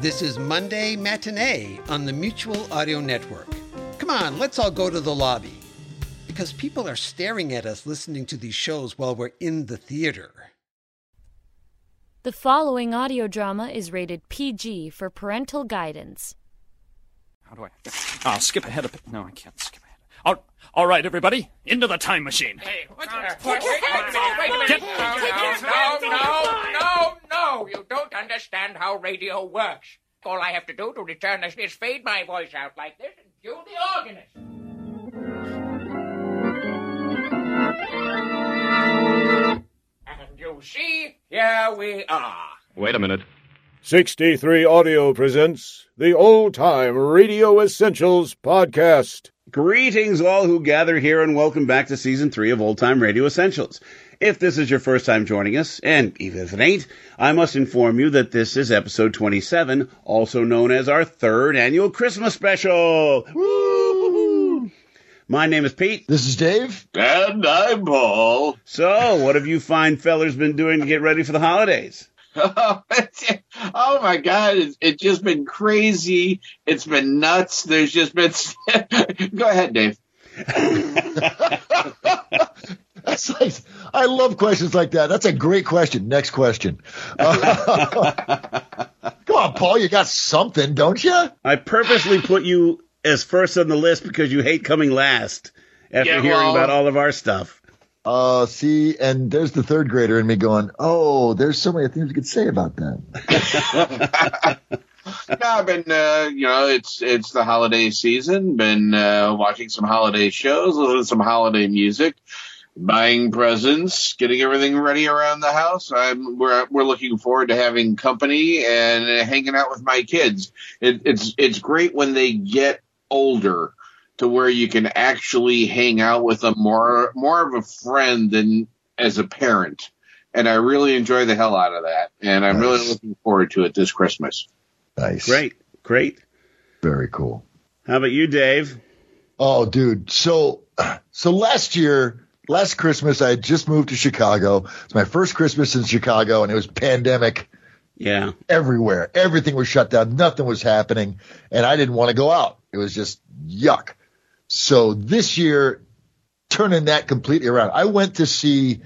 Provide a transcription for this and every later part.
This is Monday Matinee on the Mutual Audio Network. Come on, let's all go to the lobby. Because people are staring at us listening to these shows while we're in the theater. The following audio drama is rated PG for parental guidance. How do I? I'll skip ahead a bit. No, I can't skip ahead. All, all right, everybody, into the time machine. Hey, what? Minute. No, no, no, no, no. You don't understand how radio works. All I have to do to return this is fade my voice out like this and cue the organist. And you see, here we are. Wait a minute. 63 Audio presents the Old Time Radio Essentials Podcast. Greetings, all who gather here, and welcome back to season three of Old Time Radio Essentials. If this is your first time joining us, and even if it ain't, I must inform you that this is episode 27, also known as our third annual Christmas special. Woo! My name is Pete. This is Dave. And I'm Paul. So, what have you fine fellers been doing to get ready for the holidays? oh my God, it's, it's just been crazy. It's been nuts. There's just been. Go ahead, Dave. That's like, I love questions like that. That's a great question. Next question. Uh, come on, Paul, you got something, don't you? I purposely put you as first on the list because you hate coming last after Yeah, hearing well- about all of our stuff. Uh, see, and there's the third grader in me going, oh, there's so many things we could say about that. yeah, I've been, uh, you know, it's it's the holiday season. Been uh, watching some holiday shows, listening to some holiday music, buying presents, getting everything ready around the house. I'm we're we're looking forward to having company and hanging out with my kids. It, it's it's great when they get older to where you can actually hang out with them more more of a friend than as a parent. And I really enjoy the hell out of that. And I'm really looking forward to it this Christmas. Nice. Great, great. Very cool. How about you, Dave? Oh, dude. So, so last year, last Christmas, I had just moved to Chicago. It's my first Christmas in Chicago, and it was pandemic Yeah. everywhere. Everything was shut down. Nothing was happening. And I didn't want to go out. It was just yuck. So this year, turning that completely around, I went to see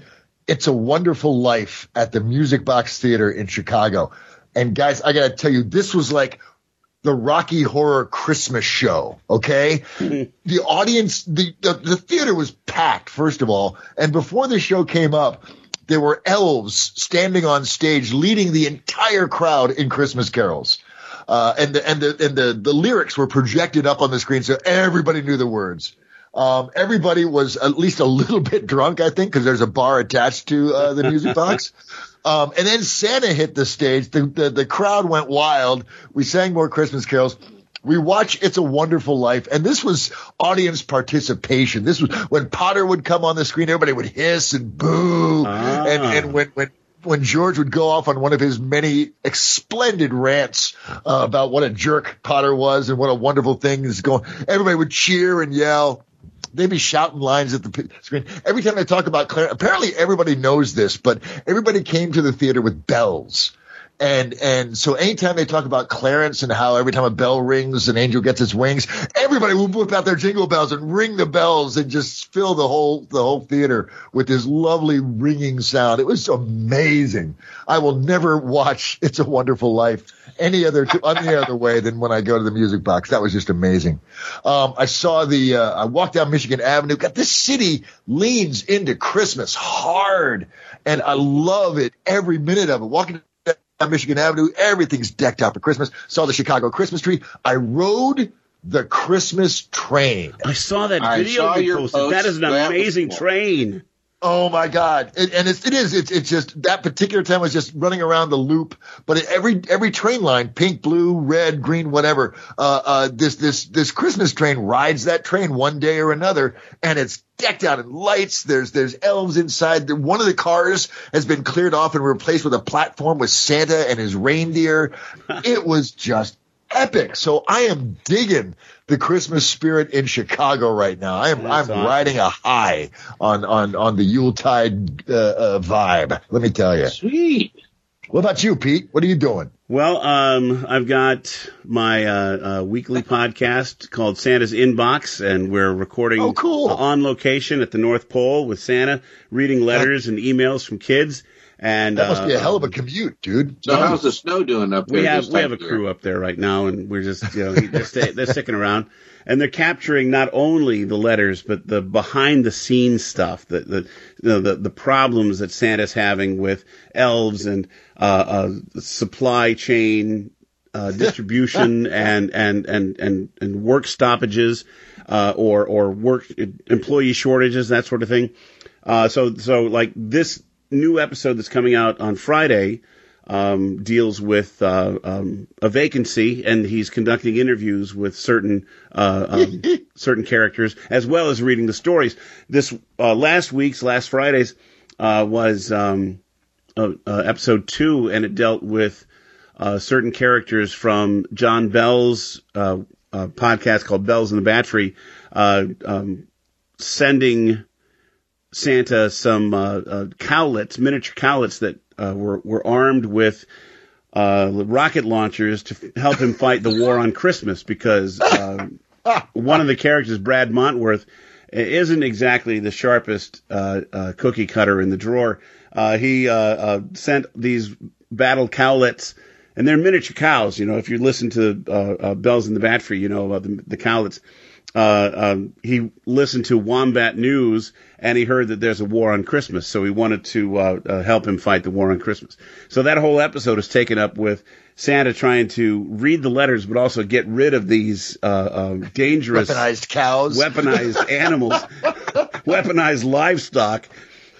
It's a Wonderful Life at the Music Box Theater in Chicago. And guys, I got to tell you, this was like the Rocky Horror Christmas show. Okay. the audience, the, the, the theater was packed, first of all. And before the show came up, there were elves standing on stage leading the entire crowd in Christmas carols. Uh, and the, and the, and the, the lyrics were projected up on the screen. So everybody knew the words. Um, everybody was at least a little bit drunk, I think, because there's a bar attached to uh, the music box. Um, and then Santa hit the stage. The, the the crowd went wild. We sang more Christmas carols. We watched It's a Wonderful Life, and this was audience participation. This was when Potter would come on the screen, everybody would hiss and boo, Ah. and and when when when George would go off on one of his many splendid rants uh, about what a jerk Potter was and what a wonderful thing is going, everybody would cheer and yell. They'd be shouting lines at the screen. Every time they talk about Clarence, apparently everybody knows this, but everybody came to the theater with bells. And, and so anytime they talk about Clarence and how every time a bell rings, an angel gets its wings, everybody will whip out their jingle bells and ring the bells and just fill the whole, the whole theater with this lovely ringing sound. It was amazing. I will never watch It's a Wonderful Life any other, any other way than when I go to the music box. That was just amazing. Um, I saw the, uh, I walked down Michigan Avenue. Got this city leans into Christmas hard and I love it every minute of it. Walking down Michigan Avenue, everything's decked out for Christmas. Saw the Chicago Christmas tree. I rode the Christmas train. I saw that I video saw you your posted. That post. is an That amazing cool. train. Oh my God! It, and it's, it is. It's it's just that particular time was just running around the loop. But it, every every train line, pink, blue, red, green, whatever. Uh, uh, this this this Christmas train rides that train one day or another, and it's decked out in lights. There's there's elves inside. One of the cars has been cleared off and replaced with a platform with Santa and his reindeer. it was just epic. So I am digging the Christmas spirit in Chicago right now. I am That's I'm awesome. riding a high on on on the Yuletide uh, uh, vibe. Let me tell you. Sweet. What about you, Pete? What are you doing? Well, um, I've got my uh, uh, weekly podcast called Santa's Inbox, and we're recording Oh, cool. on location at the North Pole with Santa, reading letters and emails from kids. And That must be a hell of a commute, dude. So how's the snow doing up there? we have we have a year? crew up there right now, and we're just you know they're, stay, they're sticking around, and they're capturing not only the letters but the behind the scenes stuff, the the you know, the the problems that Santa's having with elves and uh, uh, supply chain uh, distribution and, and and and and work stoppages uh, or or work employee shortages that sort of thing. Uh, so so like this new episode that's coming out on Friday um, deals with uh, um, a vacancy, and he's conducting interviews with certain uh, um, certain characters, as well as reading the stories. This uh, last week's last Friday's uh, was um, uh, uh, episode two, and it dealt with uh, certain characters from John Bell's uh, uh, podcast called Bells in the Battery, uh, um, sending Santa some uh, uh, cowlets, miniature cowlets that uh, were were armed with uh, rocket launchers to f- help him fight the war on Christmas because uh, one of the characters, Brad Montworth, isn't exactly the sharpest uh, cookie cutter in the drawer. Uh, he sent these battle cowlets, and they're miniature cows. You know, if you listen to Bells in the Battery, you know about the, the cowlets. Uh, um, he listened to Wombat News and he heard that there's a war on Christmas, so he wanted to uh, uh, help him fight the war on Christmas. So that whole episode is taken up with Santa trying to read the letters, but also get rid of these uh, um, dangerous Weaponized cows. weaponized animals, weaponized livestock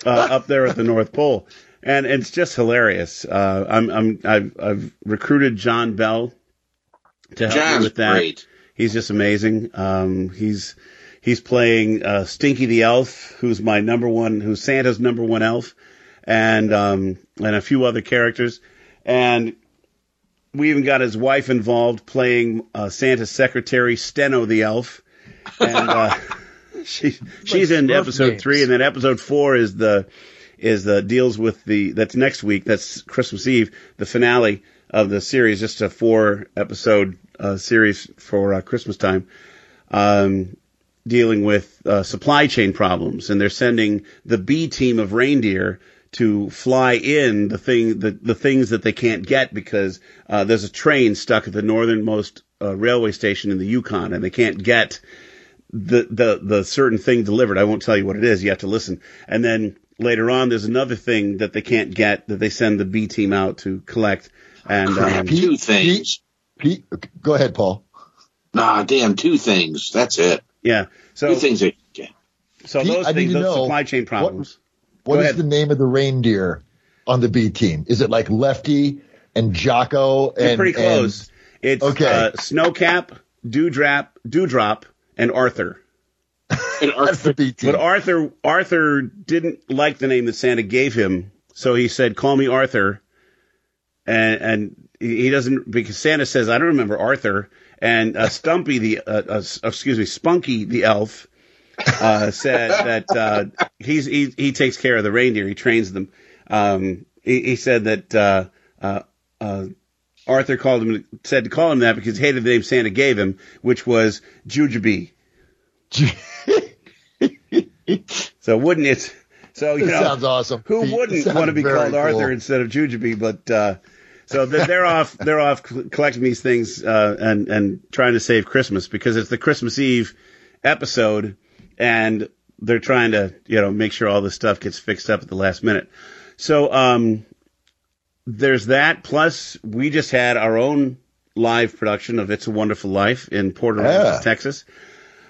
uh, up there at the North Pole, and it's just hilarious. Uh, I'm, I'm, I've, I've recruited John Bell to help me with that. great. He's just amazing. Um, he's he's playing uh, Stinky the Elf, who's my number one, who's Santa's number one elf, and um, and a few other characters, and we even got his wife involved playing uh, Santa's secretary, Steno the Elf, and uh, she she's in episode names. three, and then episode four is the is the deals with the that's next week. That's Christmas Eve, the finale of the series, just a four episode uh, series for uh, Christmas time, um, dealing with uh, supply chain problems, and they're sending the B team of reindeer to fly in the thing the, the things that they can't get because uh, there's a train stuck at the northernmost uh, railway station in the Yukon, and they can't get the the the certain thing delivered. I won't tell you what it is. You have to listen. And then later on, there's another thing that they can't get that they send the B team out to collect. And um, Pete, Two things. Pete, go ahead, Paul. Nah, damn, two things. That's it. yeah, so Two things. That, yeah. so Pete, those I need things, those know supply chain problems. What Go is ahead. the name of the reindeer on the B team? Is it like Lefty and Jocko? You're And, pretty close. it's Okay. uh, Snowcap, Dewdrop, Dewdrop, and Arthur. And And, that's the B team. But Arthur Arthur didn't like the name that Santa gave him, so he said, "Call me Arthur." And and he doesn't because Santa says, "I don't remember Arthur." And uh, Stumpy the uh, uh, excuse me, Spunky the elf uh, said that uh, he's he, he takes care of the reindeer. He trains them. Um, he, he said that uh, uh, uh, Arthur called him said to call him that because he hated the name Santa gave him, which was Jujubee. So wouldn't it? So you This know, sounds awesome. who Pete. Wouldn't want to be called Arthur instead of Jujubee? But uh, so they're, they're off. They're off collecting these things uh, and and trying to save Christmas because it's the Christmas Eve episode, and they're trying to you know make sure all this stuff gets fixed up at the last minute. So um, there's that. Plus, we just had our own live production of "It's a Wonderful Life" in Port Aransas, Yeah. Texas.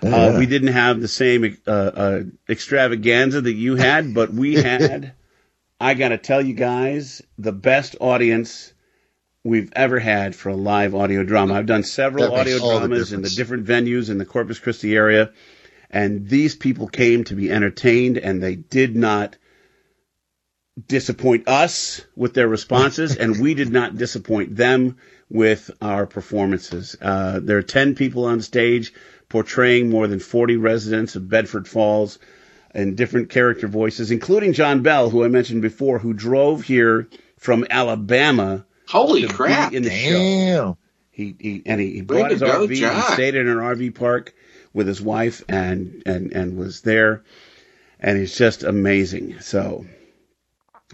Yeah. Uh, we didn't have the same uh, uh, extravaganza that you had, but we had, I got to tell you guys, the best audience we've ever had for a live audio drama. I've done several audio all the dramas in the different venues in the Corpus Christi area, and these people came to be entertained, and they did not disappoint us with their responses, and we did not disappoint them with our performances. Uh, there are 10 people on stage portraying more than 40 residents of Bedford Falls in different character voices, including John Bell, who I mentioned before, who drove here from Alabama Holy crap! in the show. Damn. He he and he, he brought his go, RV. John. He stayed in an RV park with his wife and and and was there, and he's just amazing. So,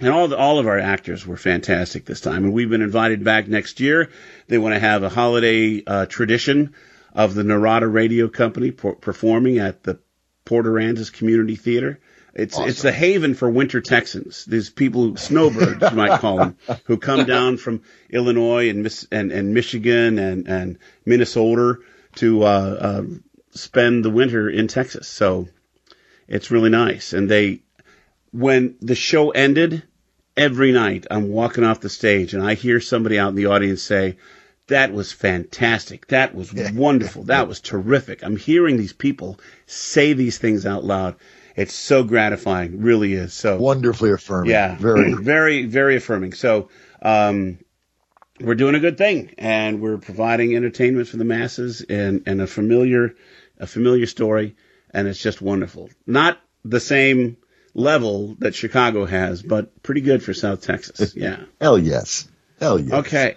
and all the, all of our actors were fantastic this time, and we've been invited back next year. They want to have a holiday uh, tradition of the Narada Radio Company per- performing at the Port Aransas Community Theater. It's it's the haven for winter Texans. These people, snowbirds, you might call them, who come down from Illinois and Miss and, and Michigan and and Minnesota to uh, uh, spend the winter in Texas. So it's really nice. And they, when the show ended, every night I'm walking off the stage and I hear somebody out in the audience say, that was fantastic. That was wonderful. That was terrific. I'm hearing these people say these things out loud. It's so gratifying, really is. So Wonderfully affirming. yeah, Very. very, very affirming. So, um, we're doing a good thing, and we're providing entertainment for the masses and, and a familiar, a familiar story, and it's just wonderful. Not the same level that Chicago has, but pretty good for South Texas. Yeah. Hell yes. Hell yes. Okay.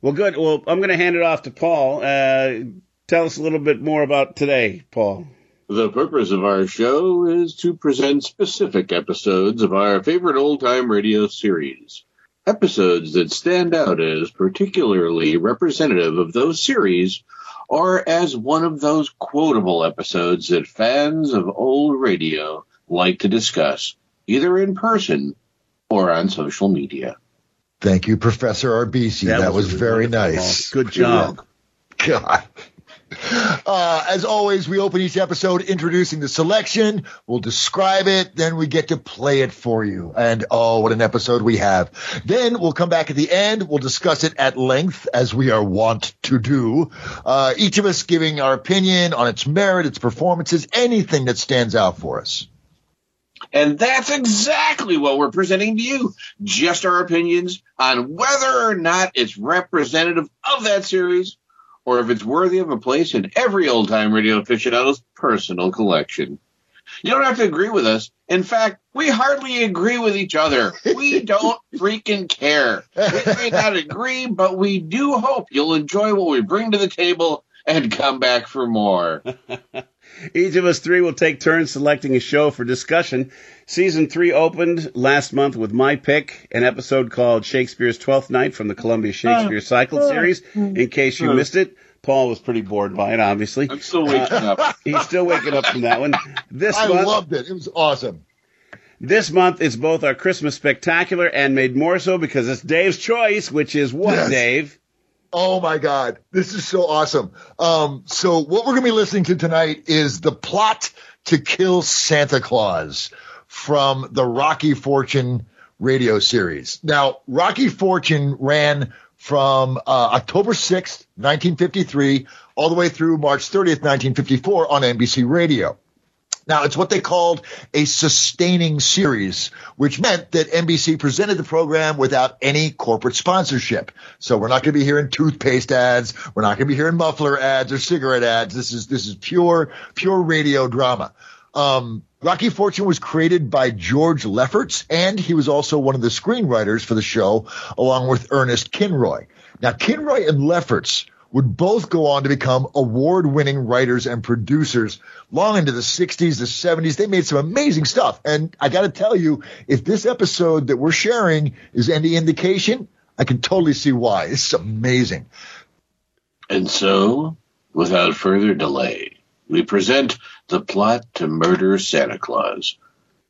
Well, good. Well, I'm going to hand it off to Paul. Uh, tell us a little bit more about today, Paul. The purpose of our show is to present specific episodes of our favorite old time radio series. Episodes that stand out as particularly representative of those series or as one of those quotable episodes that fans of old radio like to discuss, either in person or on social media. Thank you, Professor Arbisi. That, was, a very nice. Good job. God. Uh, as always, we open each episode introducing the selection. We'll describe it, then we get to play it for you. And oh, what an episode we have. Then we'll come back at the end. We'll discuss it at length, as we are wont to do. Uh, each of us giving our opinion on its merit, its performances, anything that stands out for us. And that's exactly what we're presenting to you. Just our opinions on whether or not it's representative of that series or if it's worthy of a place in every old time radio aficionado's personal collection. You don't have to agree with us. In fact, we hardly agree with each other. We don't freaking care. We may not agree, but we do hope you'll enjoy what we bring to the table and come back for more. Each of us three will take turns selecting a show for discussion. Season three opened last month with my pick, an episode called Shakespeare's Twelfth Night from the Columbia uh, Shakespeare Cycle uh, series. Mm. In case you uh. missed it, Paul was pretty bored by it, obviously. I'm still waking up. He's still waking up from that one. This I month, loved it. It was awesome. this month is both our Christmas spectacular and made more so because it's Dave's choice, which is what, Yes. Dave? Oh my God. This is so awesome. Um, so what we're going to be listening to tonight is the plot to kill Santa Claus from the Rocky Fortune radio series. Now, Rocky Fortune ran from uh, October 6th, 1953, all the way through March 30th, 1954 on NBC Radio. Now, it's what they called a sustaining series, which meant that NBC presented the program without any corporate sponsorship. So we're not going to be hearing toothpaste ads. We're not going to be hearing muffler ads or cigarette ads. This is, this is pure, pure radio drama. Um, Rocky Fortune was created by George Lefferts, and he was also one of the screenwriters for the show, along with Ernest Kinoy. Now, Kinoy and Lefferts would both go on to become award-winning writers and producers long into the 60s, the 70s. They made some amazing stuff. And I got to tell you, if this episode that we're sharing is any indication, I can totally see why. It's amazing. And so, without further delay, we present the plot to murder Santa Claus.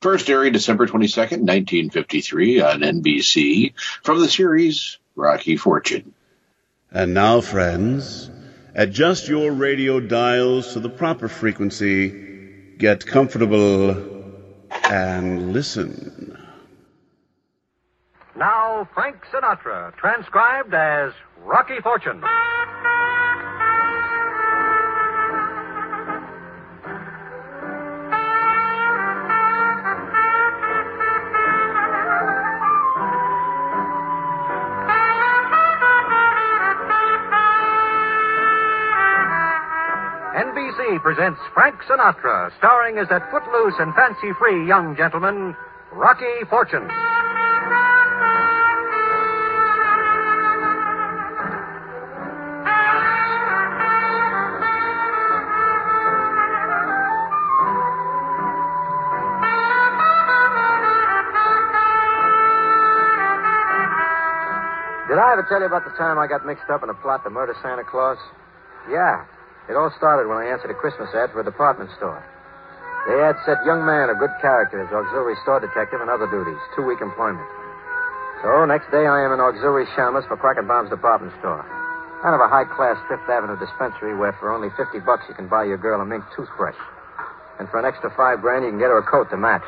First airing December 22nd, 1953 on NBC from the series Rocky Fortune. And now, friends, adjust your radio dials to the proper frequency, get comfortable, and listen. Now, Frank Sinatra, transcribed as Rocky Fortune. presents Frank Sinatra, starring as that footloose and fancy free young gentleman, Rocky Fortune. Did I ever tell you about the time I got mixed up in a plot to murder Santa Claus? Yeah, it all started when I answered a Christmas ad for a department store. The ad said young man of good character as auxiliary store detective and other duties, two week employment. So next day I am an auxiliary shamus for Quackenbaum's department store. Kind of a high class Fifth Avenue dispensary where for only fifty bucks you can buy your girl a mink toothbrush. And for an extra five grand you can get her a coat to match.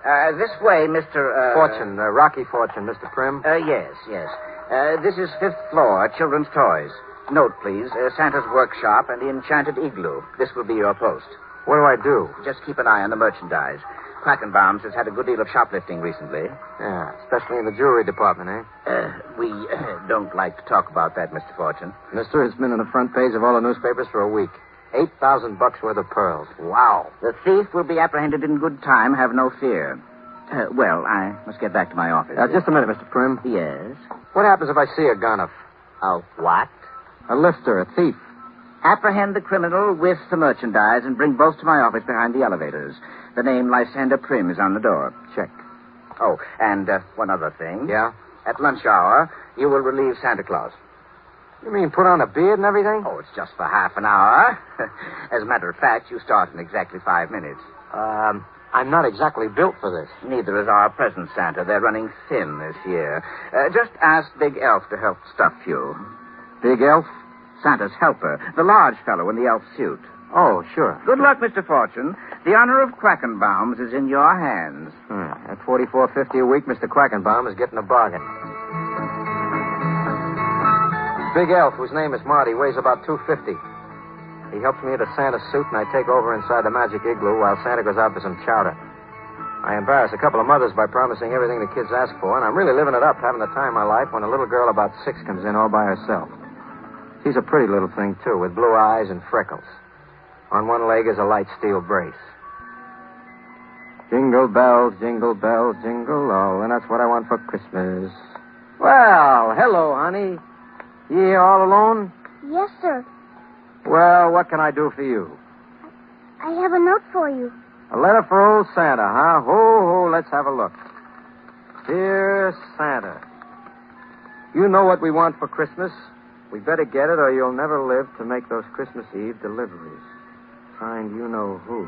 Uh, this way, Mr. Uh... Fortune, uh, Rocky Fortune, Mr. Prim. Uh, yes, yes. Uh, this is fifth floor, children's toys. Note, please, uh, Santa's workshop and the enchanted igloo. This will be your post. What do I do? Just keep an eye on the merchandise. Quackenbaum's has had a good deal of shoplifting recently. Yeah, especially in the jewelry department, eh? Uh, we uh, don't like to talk about that, Mr. Fortune. Mister, it's been on the front page of all the newspapers for a week. Eight thousand bucks worth of pearls. Wow. The thief will be apprehended in good time, have no fear. Uh, well, I must get back to my office. Uh, just a minute, Mr. Prim. Yes? What happens if I see a gun? Of. A what? A lifter, a thief. Apprehend the criminal with the merchandise and bring both to my office behind the elevators. The name Lysander Prim is on the door. Check. Oh, and uh, one other thing. Yeah? At lunch hour, you will relieve Santa Claus. You mean put on a beard and everything? Oh, it's just for half an hour. As a matter of fact, you start in exactly five minutes. Um, I'm not exactly built for this. Neither is our present Santa. They're running thin this year. Uh, just ask Big Elf to help stuff you. Big Elf? Santa's helper, the large fellow in the elf suit. Oh, sure. Good luck, Mr. Fortune. The honor of Quackenbaum's is in your hands. Hmm. At forty-four fifty a week, Mr. Quackenbaum is getting a bargain. Big Elf, whose name is Marty, weighs about two fifty. He helps me into Santa's suit, and I take over inside the magic igloo while Santa goes out for some chowder. I embarrass a couple of mothers by promising everything the kids ask for, and I'm really living it up, having the time of my life when a little girl about six comes in all by herself. She's a pretty little thing, too, with blue eyes and freckles. On one leg is a light steel brace. Jingle bells, jingle bells, jingle all, and that's what I want for Christmas. Well, hello, honey. You here all alone? Yes, sir. Well, what can I do for you? I have a note for you. A letter for old Santa, huh? Ho, ho, let's have a look. Dear Santa, you know what we want for Christmas. We better get it or you'll never live to make those Christmas Eve deliveries. Signed, you know who.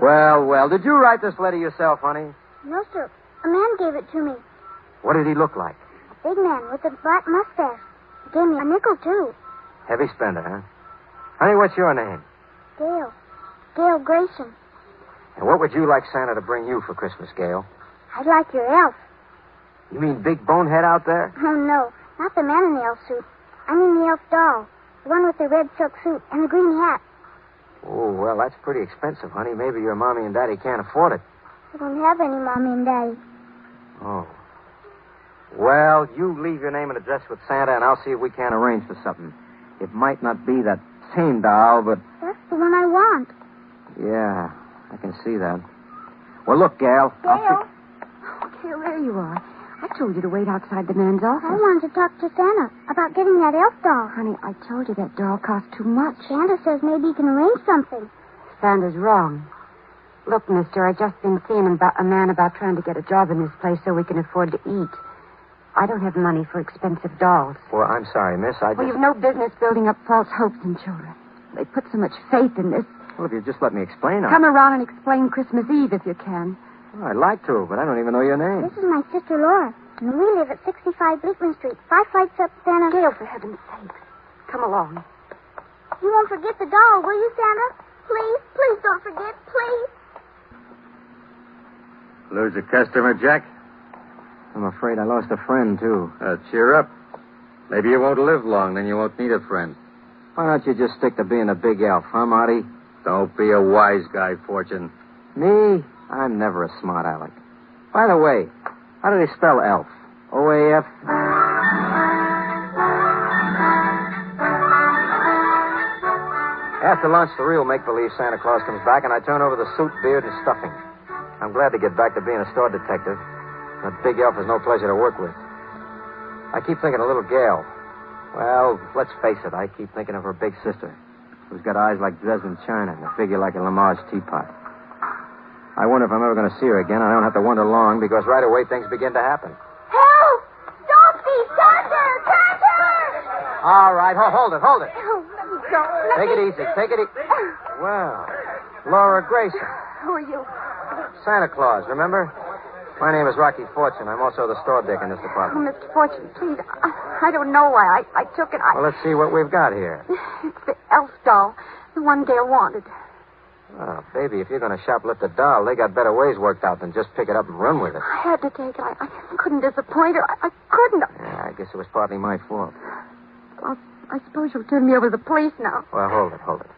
Well, well, did you write this letter yourself, honey? No, sir. A man gave it to me. What did he look like? A big man with a black mustache. He gave me a nickel, too. Heavy spender, huh? Honey, what's your name? Gail. Gail Grayson. And what would you like Santa to bring you for Christmas, Gail? I'd like your elf. You mean Big Bonehead out there? Oh, no. Not the man in the elf suit. I mean the elf doll. The one with the red silk suit and the green hat. Oh, well, that's pretty expensive, honey. Maybe your mommy and daddy can't afford it. I don't have any mommy and daddy. Oh. Well, you leave your name and address with Santa, and I'll see if we can't arrange for something. It might not be that same doll, but. That's the one I want. Yeah, I can see that. Well, look, Gal. I'll Gail, Okay, there you are. I told you to wait outside the man's office. I wanted to talk to Santa about getting that elf doll. Honey, I told you that doll cost too much. Santa says maybe he can arrange something. Santa's wrong. Look, mister, I've just been seeing about a man about trying to get a job in this place so we can afford to eat. I don't have money for expensive dolls. Well, I'm sorry, miss. I just. Well, you've no business building up false hopes in children. They put so much faith in this. Well, if you just let me explain, I... Come around and explain Christmas Eve if you can. Well, I'd like to, but I don't even know your name. This is my sister Laura, and we live at 65 Bleakman Street, five flights up Santa. Gail, for heaven's sake, Come along. You won't forget the doll, will you, Santa? Please, please don't forget, please. Lose a customer, Jack? I'm afraid I lost a friend, too. Uh, cheer up. Maybe you won't live long, then you won't need a friend. Why don't you just stick to being a big elf, huh, Marty? Don't be a wise guy, Fortune. Me? I'm never a smart aleck. By the way, how do they spell elf? O-A-F? After lunch, the real make-believe Santa Claus comes back, and I turn over the suit, beard, and stuffing. I'm glad to get back to being a store detective. That big elf is no pleasure to work with. I keep thinking of little Gail. Well, let's face it, I keep thinking of her big sister, who's got eyes like Dresden china and a figure like a Lamar's teapot. I wonder if I'm ever going to see her again. I don't have to wonder long because right away things begin to happen. Help! Don't be thunder! Thunder! All right, hold it, hold it. Oh, let me go. Let Take me... it easy. Take it easy. Well, Laura Grayson. Who are you? Santa Claus, remember? My name is Rocky Fortune. I'm also the store dick in this oh, department. Oh, Mr. Fortune, please. I, I don't know why I, I took it. I... Well, let's see what we've got here. It's the elf doll, the one Gail wanted. Oh, baby, if you're going to shoplift a doll, they got better ways worked out than just pick it up and run with it. I had to take it. I, I couldn't disappoint her. I, I couldn't. Yeah, I guess it was partly my fault. Well, I suppose you'll turn me over to the police now. Well, hold it, hold it.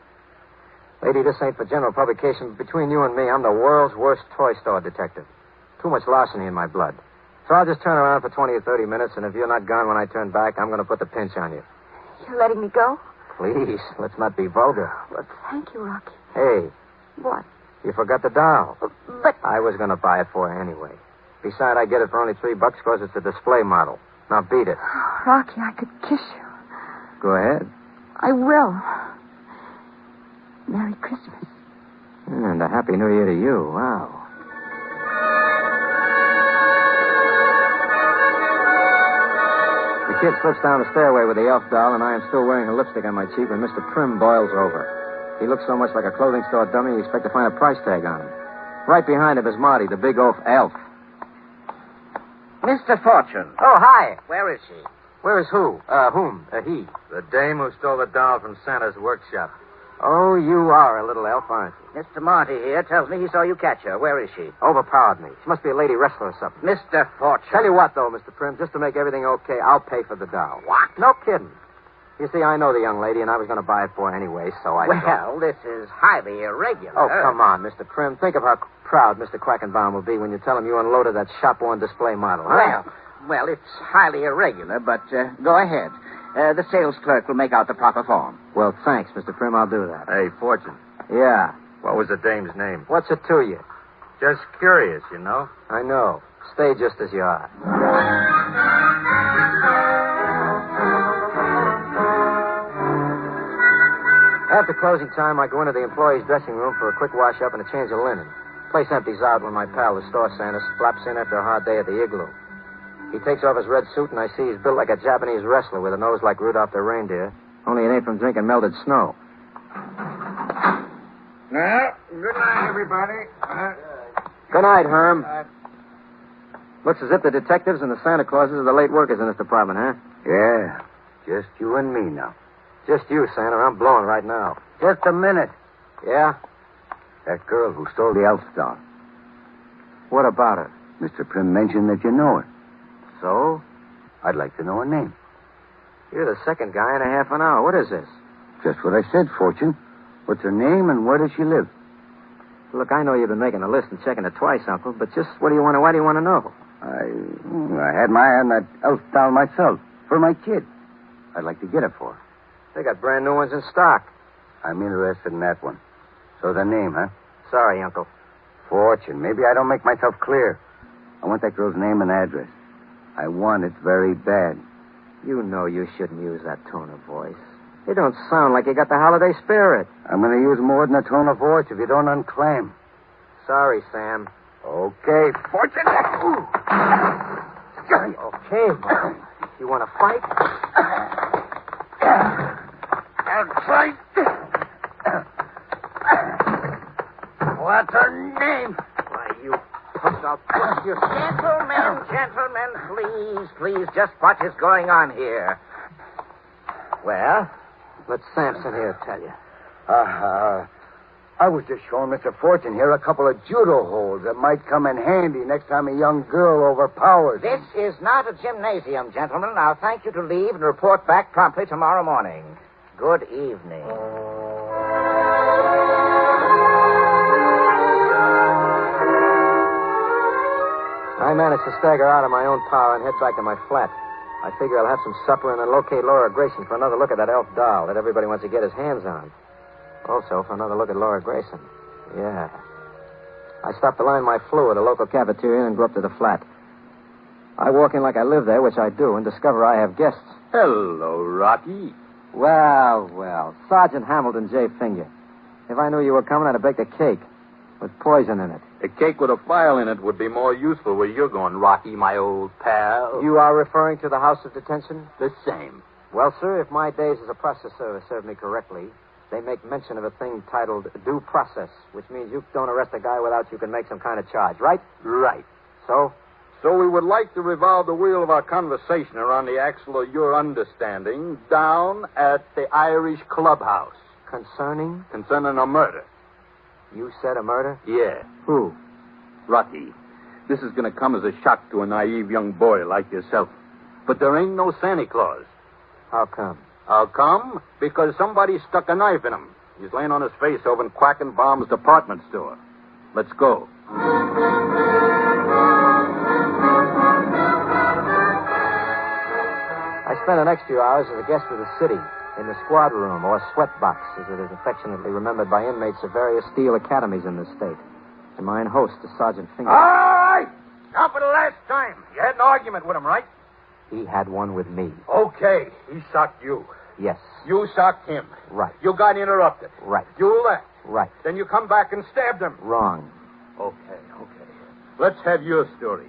Lady, this ain't for general publication. but Between you and me, I'm the world's worst toy store detective. Too much larceny in my blood. So I'll just turn around for 20 or 30 minutes, and if you're not gone when I turn back, I'm going to put the pinch on you. You're letting me go? Please, let's not be vulgar. Well, thank you, Rocky. Hey, What? you forgot the doll. Uh, but I was going to buy it for her anyway. Besides, I get it for only three bucks because it's a display model. Now beat it. Oh, Rocky, I could kiss you. Go ahead. I will. Merry Christmas. And a happy new year to you. Wow. The kid slips down the stairway with the elf doll, and I am still wearing a lipstick on my cheek when Mr. Prim boils over. He looks so much like a clothing store dummy, you expect to find a price tag on him. Right behind him is Marty, the big oaf elf. Mr. Fortune. Oh, hi. Where is she? Where is who? Uh, whom? Uh, he. The dame who stole the doll from Santa's workshop. Oh, you are a little elf, aren't you? Mr. Marty here tells me he saw you catch her. Where is she? Overpowered me. She must be a lady wrestler or something. Mr. Fortune. Tell you what, though, Mr. Prim, just to make everything okay, I'll pay for the doll. What? No kidding. You see, I know the young lady, and I was going to buy it for her anyway, so I. Well, this is highly irregular. Oh, come on, Mr. Prim. Think of how proud Mr. Quackenbaum will be when you tell him you unloaded that shop-worn display model. huh? Well, well, it's highly irregular, but uh, go ahead. Uh, the sales clerk will make out the proper form. Well, thanks, Mr. Prim. I'll do that. Hey, Fortune. Yeah. What was the dame's name? What's it to you? Just curious, you know. I know. Stay just as you are. After closing time, I go into the employees' dressing room for a quick wash up and a change of linen. Place empties out when my pal, the store Santa, flaps in after a hard day at the igloo. He takes off his red suit, and I see he's built like a Japanese wrestler with a nose like Rudolph the reindeer. Only it ain't from drinking melted snow. Well, good night, everybody. Uh, Good night, Herm. Looks as if the detectives and the Santa Clauses are the late workers in this department, huh? Yeah, just you and me now. Just you, Santa. I'm blowing right now. Just a minute. Yeah? That girl who stole the elf doll. What about her? Mr. Prim mentioned that you know her. So? I'd like to know her name. You're the second guy in a half an hour. What is this? Just what I said, Fortune. What's her name and where does she live? Look, I know you've been making a list and checking it twice, Uncle, but just what do you want to, why do you want to know? I, I had my eye on that elf doll myself for my kid. I'd like to get it for her. They got brand new ones in stock. I'm interested in that one. So the name, huh? Sorry, Uncle. Fortune. Maybe I don't make myself clear. I want that girl's name and address. I want it very bad. You know you shouldn't use that tone of voice. You don't sound like you got the holiday spirit. I'm going to use more than a tone of voice if you don't unclaim. Sorry, Sam. Okay, Fortune. Okay, Bob. You want to fight? I'll. What's her name? Why, you punk, I'll bust your... Gentlemen, gentlemen, please, please, just watch what is going on here? Well, let Samson here tell you. Uh-huh. I was just showing Mr. Fortune here a couple of judo holds that might come in handy next time a young girl overpowers. This is not a gymnasium, gentlemen. I'll thank you to leave and report back promptly tomorrow morning. Good evening. I managed to stagger out of my own power and head back to my flat. I figure I'll have some supper and then locate Laura Grayson for another look at that elf doll that everybody wants to get his hands on. Also, for another look at Laura Grayson. Yeah. I stopped to line my flu at a local cafeteria and go up to the flat. I walk in like I live there, which I do, and discover I have guests. Hello, Rocky. Well, well. Sergeant Hamilton J. Finger. If I knew you were coming, I'd have baked a cake with poison in it. A cake with a file in it would be more useful where you're going, Rocky, my old pal. You are referring to the house of detention? The same. Well, sir, if my days as a processor serve me correctly, they make mention of a thing titled due process, which means you don't arrest a guy without you can make some kind of charge, right? Right. So? So we would like to revolve the wheel of our conversation around the axle of your understanding down at the Irish clubhouse. Concerning? Concerning a murder. You said a murder? Yeah. Who? Rocky. This is going to come as a shock to a naive young boy like yourself. But there ain't no Santa Claus. How come? How come? Because somebody stuck a knife in him. He's laying on his face over in Quackenbaum's department store. Let's go. I spent the next few hours as a guest of the city in the squad room, or sweatbox, as it is affectionately remembered by inmates of various steel academies in the state. And mine host is Sergeant Finger. All right! Now for the last time. You had an argument with him, right? He had one with me. Okay. He socked you. Yes. You socked him. Right. You got interrupted. Right. You left. Right. Then you come back and stabbed him. Wrong. Okay, okay. Let's have your story.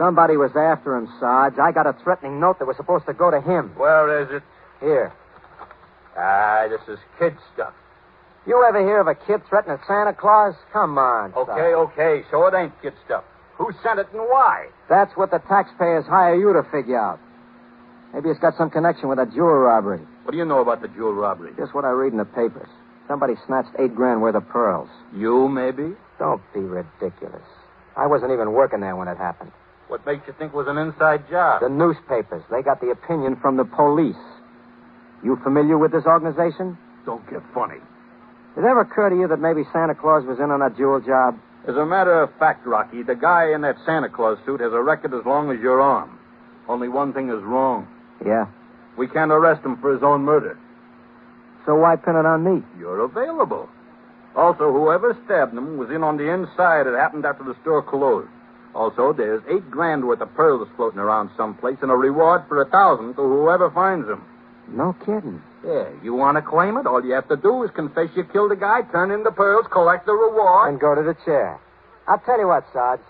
Somebody was after him, Sarge. I got a threatening note that was supposed to go to him. Where is it? Here. Ah, this is kid stuff. You ever hear of a kid threatening Santa Claus? Come on. Okay, Sarge. okay. So it ain't kid stuff. Who sent it and why? That's what the taxpayers hire you to figure out. Maybe it's got some connection with a jewel robbery. What do you know about the jewel robbery? Just what I read in the papers. Somebody snatched eight grand worth of pearls. You, maybe? Don't be ridiculous. I wasn't even working there when it happened. What makes you think it was an inside job? The newspapers. They got the opinion from the police. You familiar with this organization? Don't get funny. Did it ever occur to you that maybe Santa Claus was in on that jewel job? As a matter of fact, Rocky, the guy in that Santa Claus suit has a record as long as your arm. Only one thing is wrong. Yeah. We can't arrest him for his own murder. So why pin it on me? You're available. Also, whoever stabbed him was in on the inside. It happened after the store closed. Also, there's eight grand worth of pearls floating around someplace and a reward for a thousand to whoever finds them. No kidding. Yeah, you want to claim it? All you have to do is confess you killed a guy, turn in the pearls, collect the reward. And go to the chair. I'll tell you what, Sarge.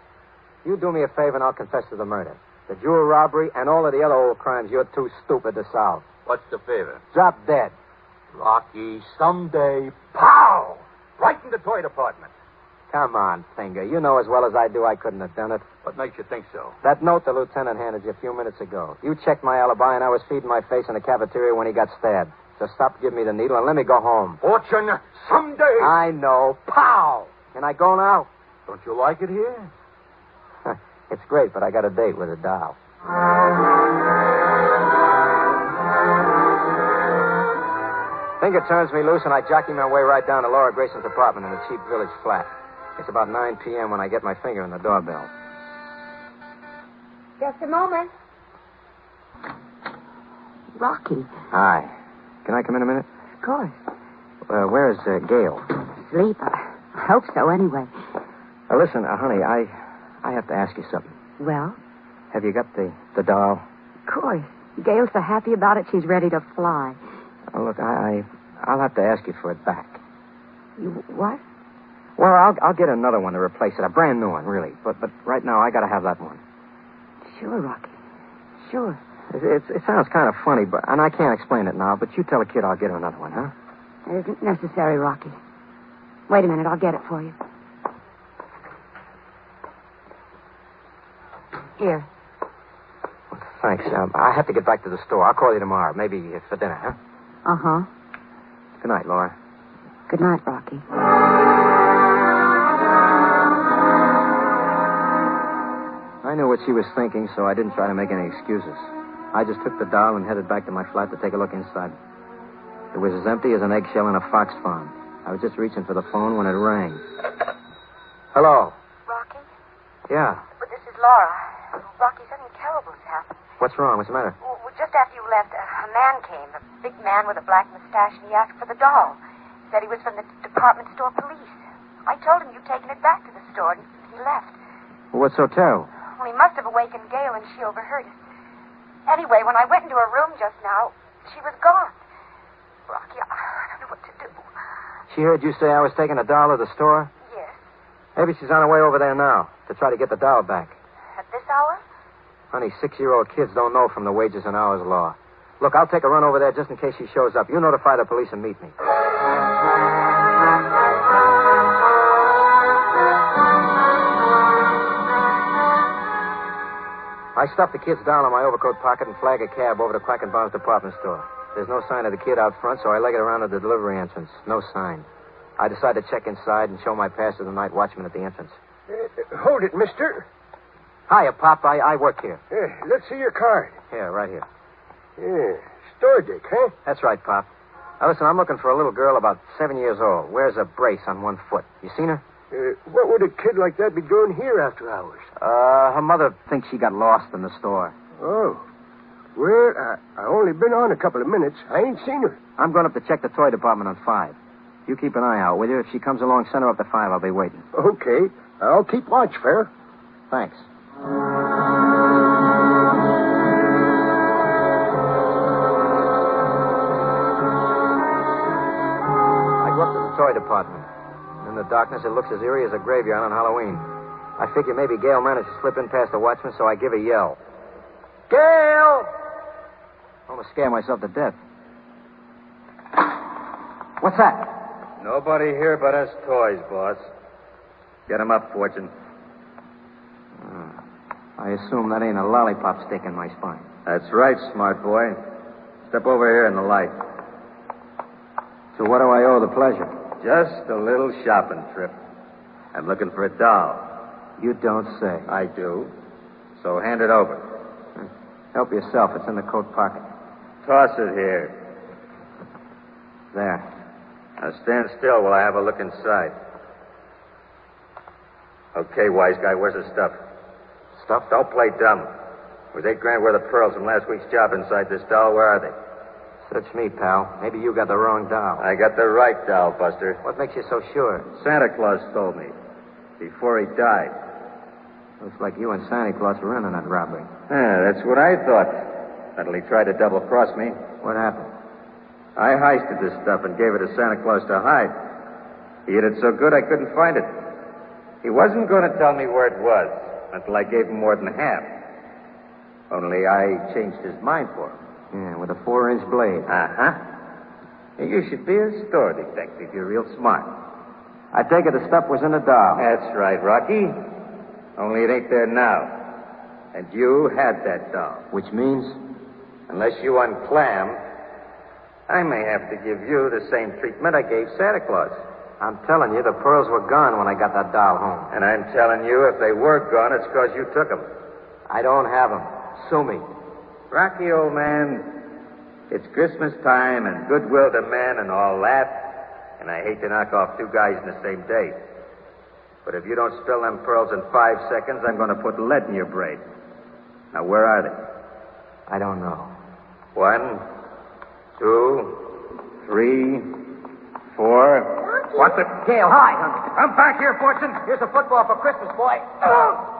You do me a favor and I'll confess to the murder. The jewel robbery and all of the other old crimes you're too stupid to solve. What's the favor? Drop dead. Rocky, someday, pow! Right in the toy department. Come on, Finger. You know as well as I do I couldn't have done it. What makes you think so? That note the lieutenant handed you a few minutes ago. You checked my alibi, and I was feeding my face in the cafeteria when he got stabbed. So stop giving me the needle and let me go home. Fortune, someday. I know. Pow! Can I go now? Don't you like it here? it's great, but I got a date with a doll. Finger turns me loose, and I jockey my way right down to Laura Grayson's apartment in a cheap village flat. It's about 9 p.m. when I get my finger on the doorbell. Just a moment. Rocky. Hi. Can I come in a minute? Of course. Uh, where's uh, Gail? Sleep. I I hope so, anyway. Uh, listen, uh, honey, I I have to ask you something. Well, Have you got the, the doll? of course. Gail's so happy about it, she's ready to fly. Oh, look, I, I I'll have to ask you for it back. You what? Well, I'll I'll get another one to replace it, a brand new one, really. But but right now I got to have that one. Sure, Rocky. Sure. It, it, it sounds kind of funny, but and I can't explain it now. But you tell the kid I'll get her another one, huh? It isn't necessary, Rocky. Wait a minute, I'll get it for you. Here. Thanks. Um, I have to get back to the store. I'll call you tomorrow, maybe for dinner, huh? Uh huh. Good night, Laura. Good night, Rocky. I knew what she was thinking, so I didn't try to make any excuses. I just took the doll and headed back to my flat to take a look inside. It was as empty as an eggshell in a fox farm. I was just reaching for the phone when it rang. Hello. Rocky? Yeah. But this is Laura. Rocky, something terrible's happened. What's wrong? What's the matter? Well, just after you left, a, a man came, a big man with a black mustache, and he asked for the doll. Said he was from the department store police. I told him you'd taken it back to the store, and he left. Well, what's so terrible? He must have awakened Gail, and she overheard it. Anyway, when I went into her room just now, she was gone. Rocky, I I don't know what to do. She heard you say I was taking a doll to the store? Yes. Maybe she's on her way over there now to try to get the doll back. At this hour? Honey, six year old kids don't know from the wages and hours law. Look, I'll take a run over there just in case she shows up. You notify the police and meet me. I stuff the kid's doll in my overcoat pocket and flag a cab over to Quackenbaum's department store. There's no sign of the kid out front, so I leg it around to the delivery entrance. No sign. I decide to check inside and show my pass to the night watchman at the entrance. Uh, hold it, mister. Hiya, Pop. I, I work here. Uh, let's see your card. Here, right here. Yeah, store dick, huh? That's right, Pop. Now, listen, I'm looking for a little girl about seven years old. Wears a brace on one foot. You seen her? Uh, what would a kid like that be doing here after hours? Uh, her mother thinks she got lost in the store. Oh. Well, I, I only been on a couple of minutes. I ain't seen her. I'm going up to check the toy department on five. You keep an eye out, will you? If she comes along, send her up to five. I'll be waiting. Okay. I'll keep watch, Fair. Thanks. I go up to the toy department. The darkness, it looks as eerie as a graveyard on Halloween. I figure maybe Gail managed to slip in past the watchman, so I give a yell. Gail! Almost scare myself to death. What's that? Nobody here but us toys, boss. Get Get 'em up, Fortune. Uh, I assume that ain't a lollipop stick in my spine. That's right, smart boy. Step over here in the light. So what do I owe the pleasure? Just a little shopping trip. I'm looking for a doll. You don't say. I do. So hand it over. Help yourself. It's in the coat pocket. Toss it here. There. Now stand still while I have a look inside. Okay, wise guy, where's the stuff? Stuff? Don't play dumb. With eight grand worth of pearls from last week's job inside this doll, where are they? Search me, pal. Maybe you got the wrong doll. I got the right doll, Buster. What makes you so sure? Santa Claus told me. Before he died. Looks like you and Santa Claus were in on that robbery. Yeah, that's what I thought. Until he tried to double cross me. What happened? I heisted this stuff and gave it to Santa Claus to hide. He hid it so good I couldn't find it. He wasn't going to tell me where it was until I gave him more than half. Only I changed his mind for him. Yeah, with a four inch blade. Uh huh. You should be a store detective. You're real smart. I take it the stuff was in the doll. That's right, Rocky. Only it ain't there now. And you had that doll. Which means? Unless you unclam, I may have to give you the same treatment I gave Santa Claus. I'm telling you, the pearls were gone when I got that doll home. And I'm telling you, if they were gone, it's because you took them. I don't have them. Sue me. Rocky, old man, it's Christmas time and goodwill to men and all that. And I hate to knock off two guys in the same day. But if you don't spill them pearls in five seconds, I'm going to put lead in your brain. Now, where are they? I don't know. One, two, three, four. What the? Gail, hi. Come back here, Fortune. Here's a football for Christmas, boy. Oh.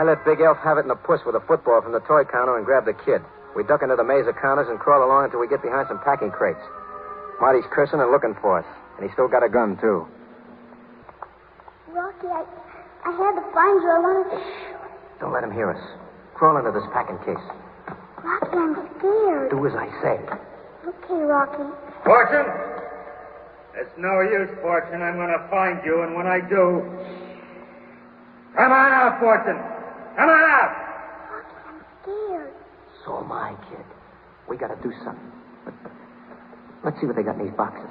I let Big Elf have it in the puss with a football from the toy counter and grab the kid. We duck into the maze of counters and crawl along until we get behind some packing crates. Marty's cursing and looking for us, and he's still got a gun, too. Rocky, I, I had to find you. I wanted to. Don't let him hear us. Crawl into this packing case. Rocky, I'm scared. Do as I say. Okay, Rocky. Fortune! It's no use, Fortune. I'm going to find you, and when I do. Come on out, Fortune! Come on out! Scared. So am I, kid. We gotta do something. Let's see what they got in these boxes.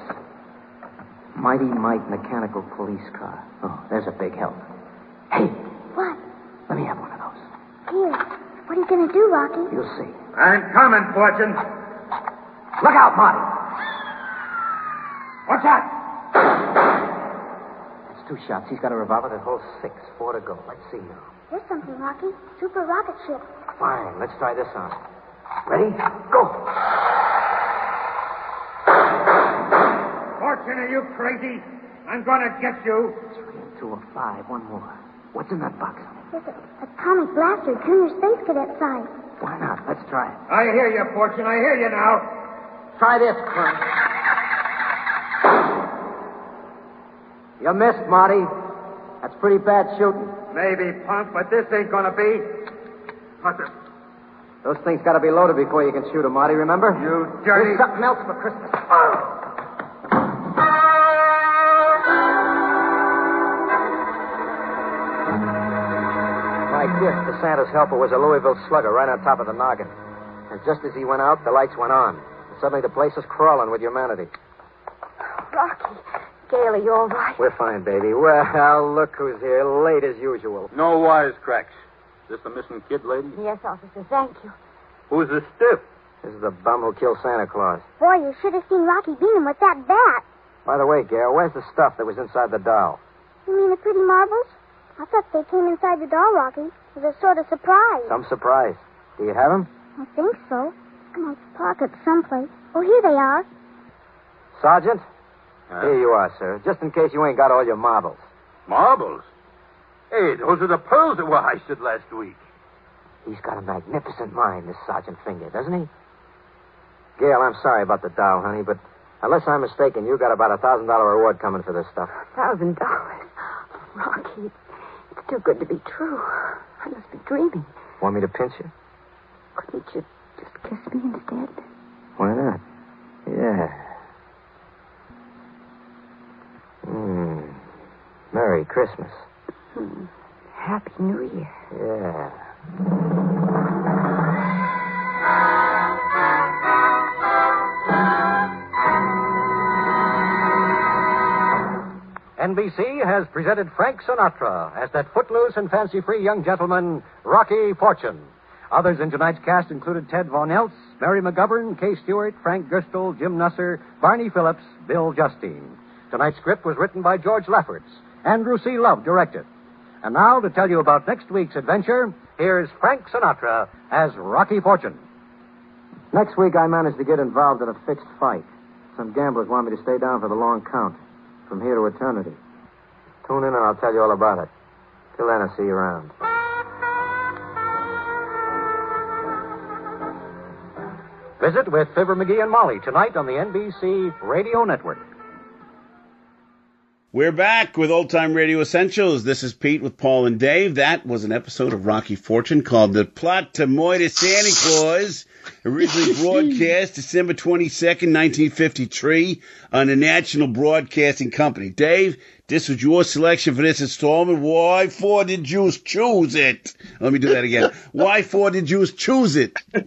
Mighty Mike mechanical police car. Oh, there's a big help. Hey, What? let me have one of those. Here. What are you going to do, Rocky? You'll see. I'm coming, Fortune. Look out, Marty. What's that? That's two shots. He's got a revolver that holds six. Four to go. Let's see now. Here's something, Rocky. Super rocket ship. Fine. Let's try this on. Ready? Go. Fortune, are you crazy? I'm going to get you. Three and two or five. One more. What's in that box? There's a atomic blaster, junior space cadet size. Why not? Let's try it. I hear you, Fortune. I hear you now. Try this, Crumb. You missed, Marty. That's pretty bad shooting. Maybe, punk, but this ain't gonna be. What the? Those things gotta be loaded before you can shoot 'em, Marty, remember? You dirty. Here's something else for Christmas. My gift to Santa's helper was a Louisville slugger right on top of the noggin. And just as he went out, the lights went on. And suddenly the place was crawling with humanity. Rocky. Gail, are you all right? We're fine, baby. Well, look who's here, late as usual. No wisecracks. Is this the missing kid lady? Yes, officer. Thank you. Who's the stiff? This is the bum who killed Santa Claus. Boy, you should have seen Rocky beat him with that bat. By the way, Gail, where's the stuff that was inside the doll? You mean the pretty marbles? I thought they came inside the doll, Rocky. It was a sort of surprise. Some surprise. Do you have them? I think so. In my pocket someplace. Oh, here they are. Sergeant? Here you are, sir. Just in case you ain't got all your marbles. Marbles? Hey, those are the pearls that were heisted last week. He's got a magnificent mind, this Sergeant Finger, doesn't he? Gail, I'm sorry about the doll, honey, but unless I'm mistaken, you got about a thousand dollar reward coming for this stuff. Thousand dollars. Rocky, it's too good to be true. I must be dreaming. Want me to pinch you? Couldn't you just kiss me instead? Why not? Yeah. Hmm. Merry Christmas. Hmm. Happy New Year. Yeah. NBC has presented Frank Sinatra as that footloose and fancy-free young gentleman, Rocky Fortune. Others in tonight's cast included Ted Von Eltz, Mary McGovern, Kay Stewart, Frank Gerstle, Jim Nusser, Barney Phillips, Bill Justine. Tonight's script was written by George Lefferts. Andrew C. Love directed. And now, to tell you about next week's adventure, here's Frank Sinatra as Rocky Fortune. Next week, I managed to get involved in a fixed fight. Some gamblers want me to stay down for the long count, from here to eternity. Tune in and I'll tell you all about it. Till then, I'll see you around. Visit with Fibber McGee and Molly tonight on the NBC Radio Network. We're back with Old Time Radio Essentials. This is Pete with Paul and Dave. That was an episode of Rocky Fortune called The Plot to Moita Santa Claus, originally broadcast December 22nd, 1953 on the National Broadcasting Company. Dave, this was your selection for this installment. Why for did you choose it? Let me do that again. Why for did you choose it?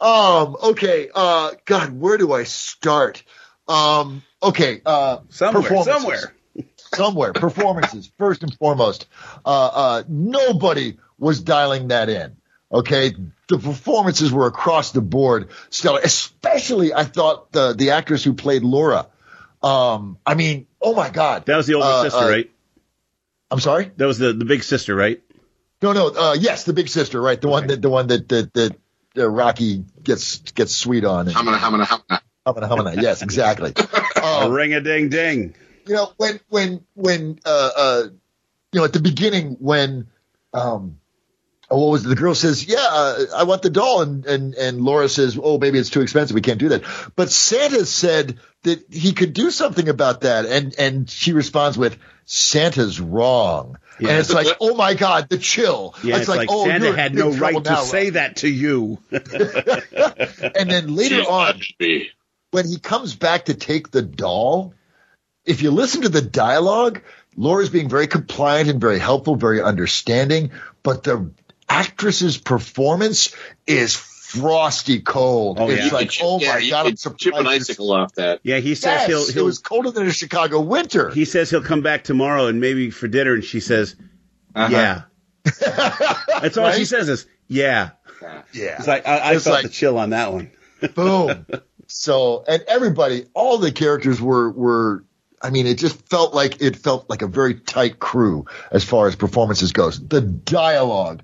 Um, okay, uh, God, where do I start? Um, okay, uh, Somewhere, performances. somewhere. somewhere, performances, first and foremost. Uh, uh, nobody was dialing that in. Okay, the performances were across the board stellar. Especially, I thought the the actress who played Laura. Um, I mean, oh my God, That was the older Uh, sister, uh, right? I'm sorry. That was the, the big sister, right? No, no, uh, yes, the big sister, right? The one that the one that that that uh, Rocky gets gets sweet on. And, Humana, humana, humana. Humana, humana. Yes, exactly. Um, Ring a ding ding. you know when when when uh uh you know at the beginning when um oh, what was it? the girl says yeah uh, i want the doll and and and laura says oh maybe it's too expensive we can't do that but santa said that he could do something about that and and she responds with santa's wrong Yeah. and it's like oh my god the chill Yeah, it's, like, oh Santa had no right to now, say that to you. and then later on, when he comes back to take the doll, if you listen to the dialogue, Laura's being very compliant and very helpful, very understanding, but the actress's performance is frosty cold. Oh, it's yeah. like, oh yeah, my you god, I'm surprised. chip an icicle off that. Yeah, he says Yes, he'll, it he'll was colder than a Chicago winter. he says he'll come back tomorrow and maybe for dinner and she says, Uh-huh. "Yeah." That's all she says is, "Yeah." Yeah. It's like I, I It's felt like- the chill on that one. Boom. so, and everybody, all the characters were were. I mean, it just felt like it felt like a very tight crew as far as performances goes. The dialogue,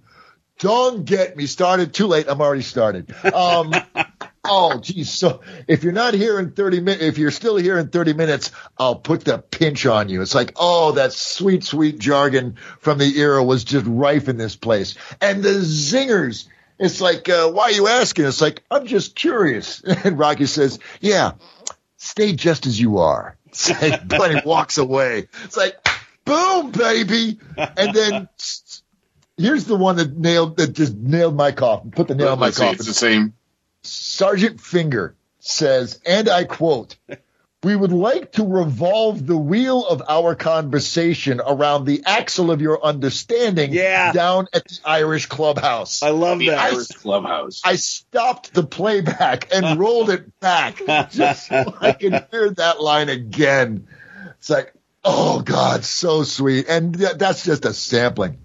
don't get me started. Too late. I'm already started. Um, oh, geez. So if you're not here in 30 minutes, if you're still here in 30 minutes, I'll put the pinch on you. It's like, oh, that sweet, sweet jargon from the era was just rife in this place. And the zingers. It's like, uh, why are you asking? It's like, I'm just curious. And Rocky says, yeah, stay just as you are. It's like, Bunny walks away. It's like, boom, baby. And then here's the one that nailed that just nailed my coffin. Put the nail in my see, coffin. it's the same. Sergeant Finger says, and I quote, we would like to revolve the wheel of our conversation around the axle of your understanding Yeah. down at the Irish clubhouse. I love The that. Irish Clubhouse. I stopped the playback and rolled it back just so I could hear that line again. It's like, oh God, so sweet. And th- that's just a sampling.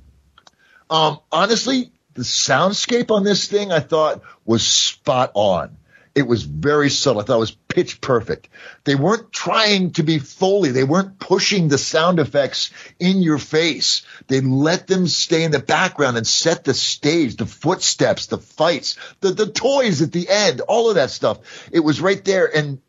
Um, honestly, the soundscape on this thing I thought was spot on. It was very subtle. I thought it was pitch perfect. They weren't trying to be Foley. They weren't pushing the sound effects in your face. They let them stay in the background and set the stage, the footsteps, the fights, the, the toys at the end, all of that stuff. It was right there. And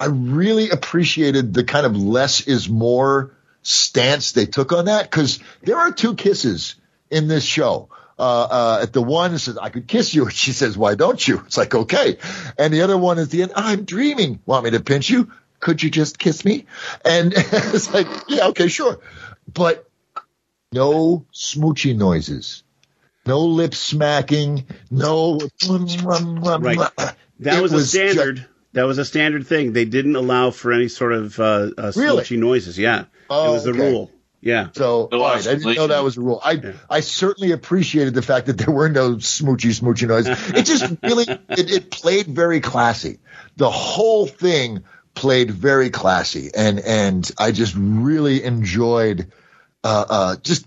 I really appreciated the kind of less is more stance they took on that because there are two kisses in this show. Uh, uh, at the one says, I could kiss you. She says, why don't you? It's like, okay. And the other one is the end. I'm dreaming. Want me to pinch you? Could you just kiss me? And it's like, yeah, okay, sure. But no smoochy noises. No lip smacking. No. Right. That was, was a standard. that was a standard thing. They didn't allow for any sort of uh, uh, Really? smoochy noises. Yeah, Oh, it was the okay. rule. Yeah. So all right, I didn't know that was a rule. I I certainly appreciated the fact that there were no smoochy smoochy noise. It just really it, it played very classy. The whole thing played very classy, and and I just really enjoyed uh, uh, just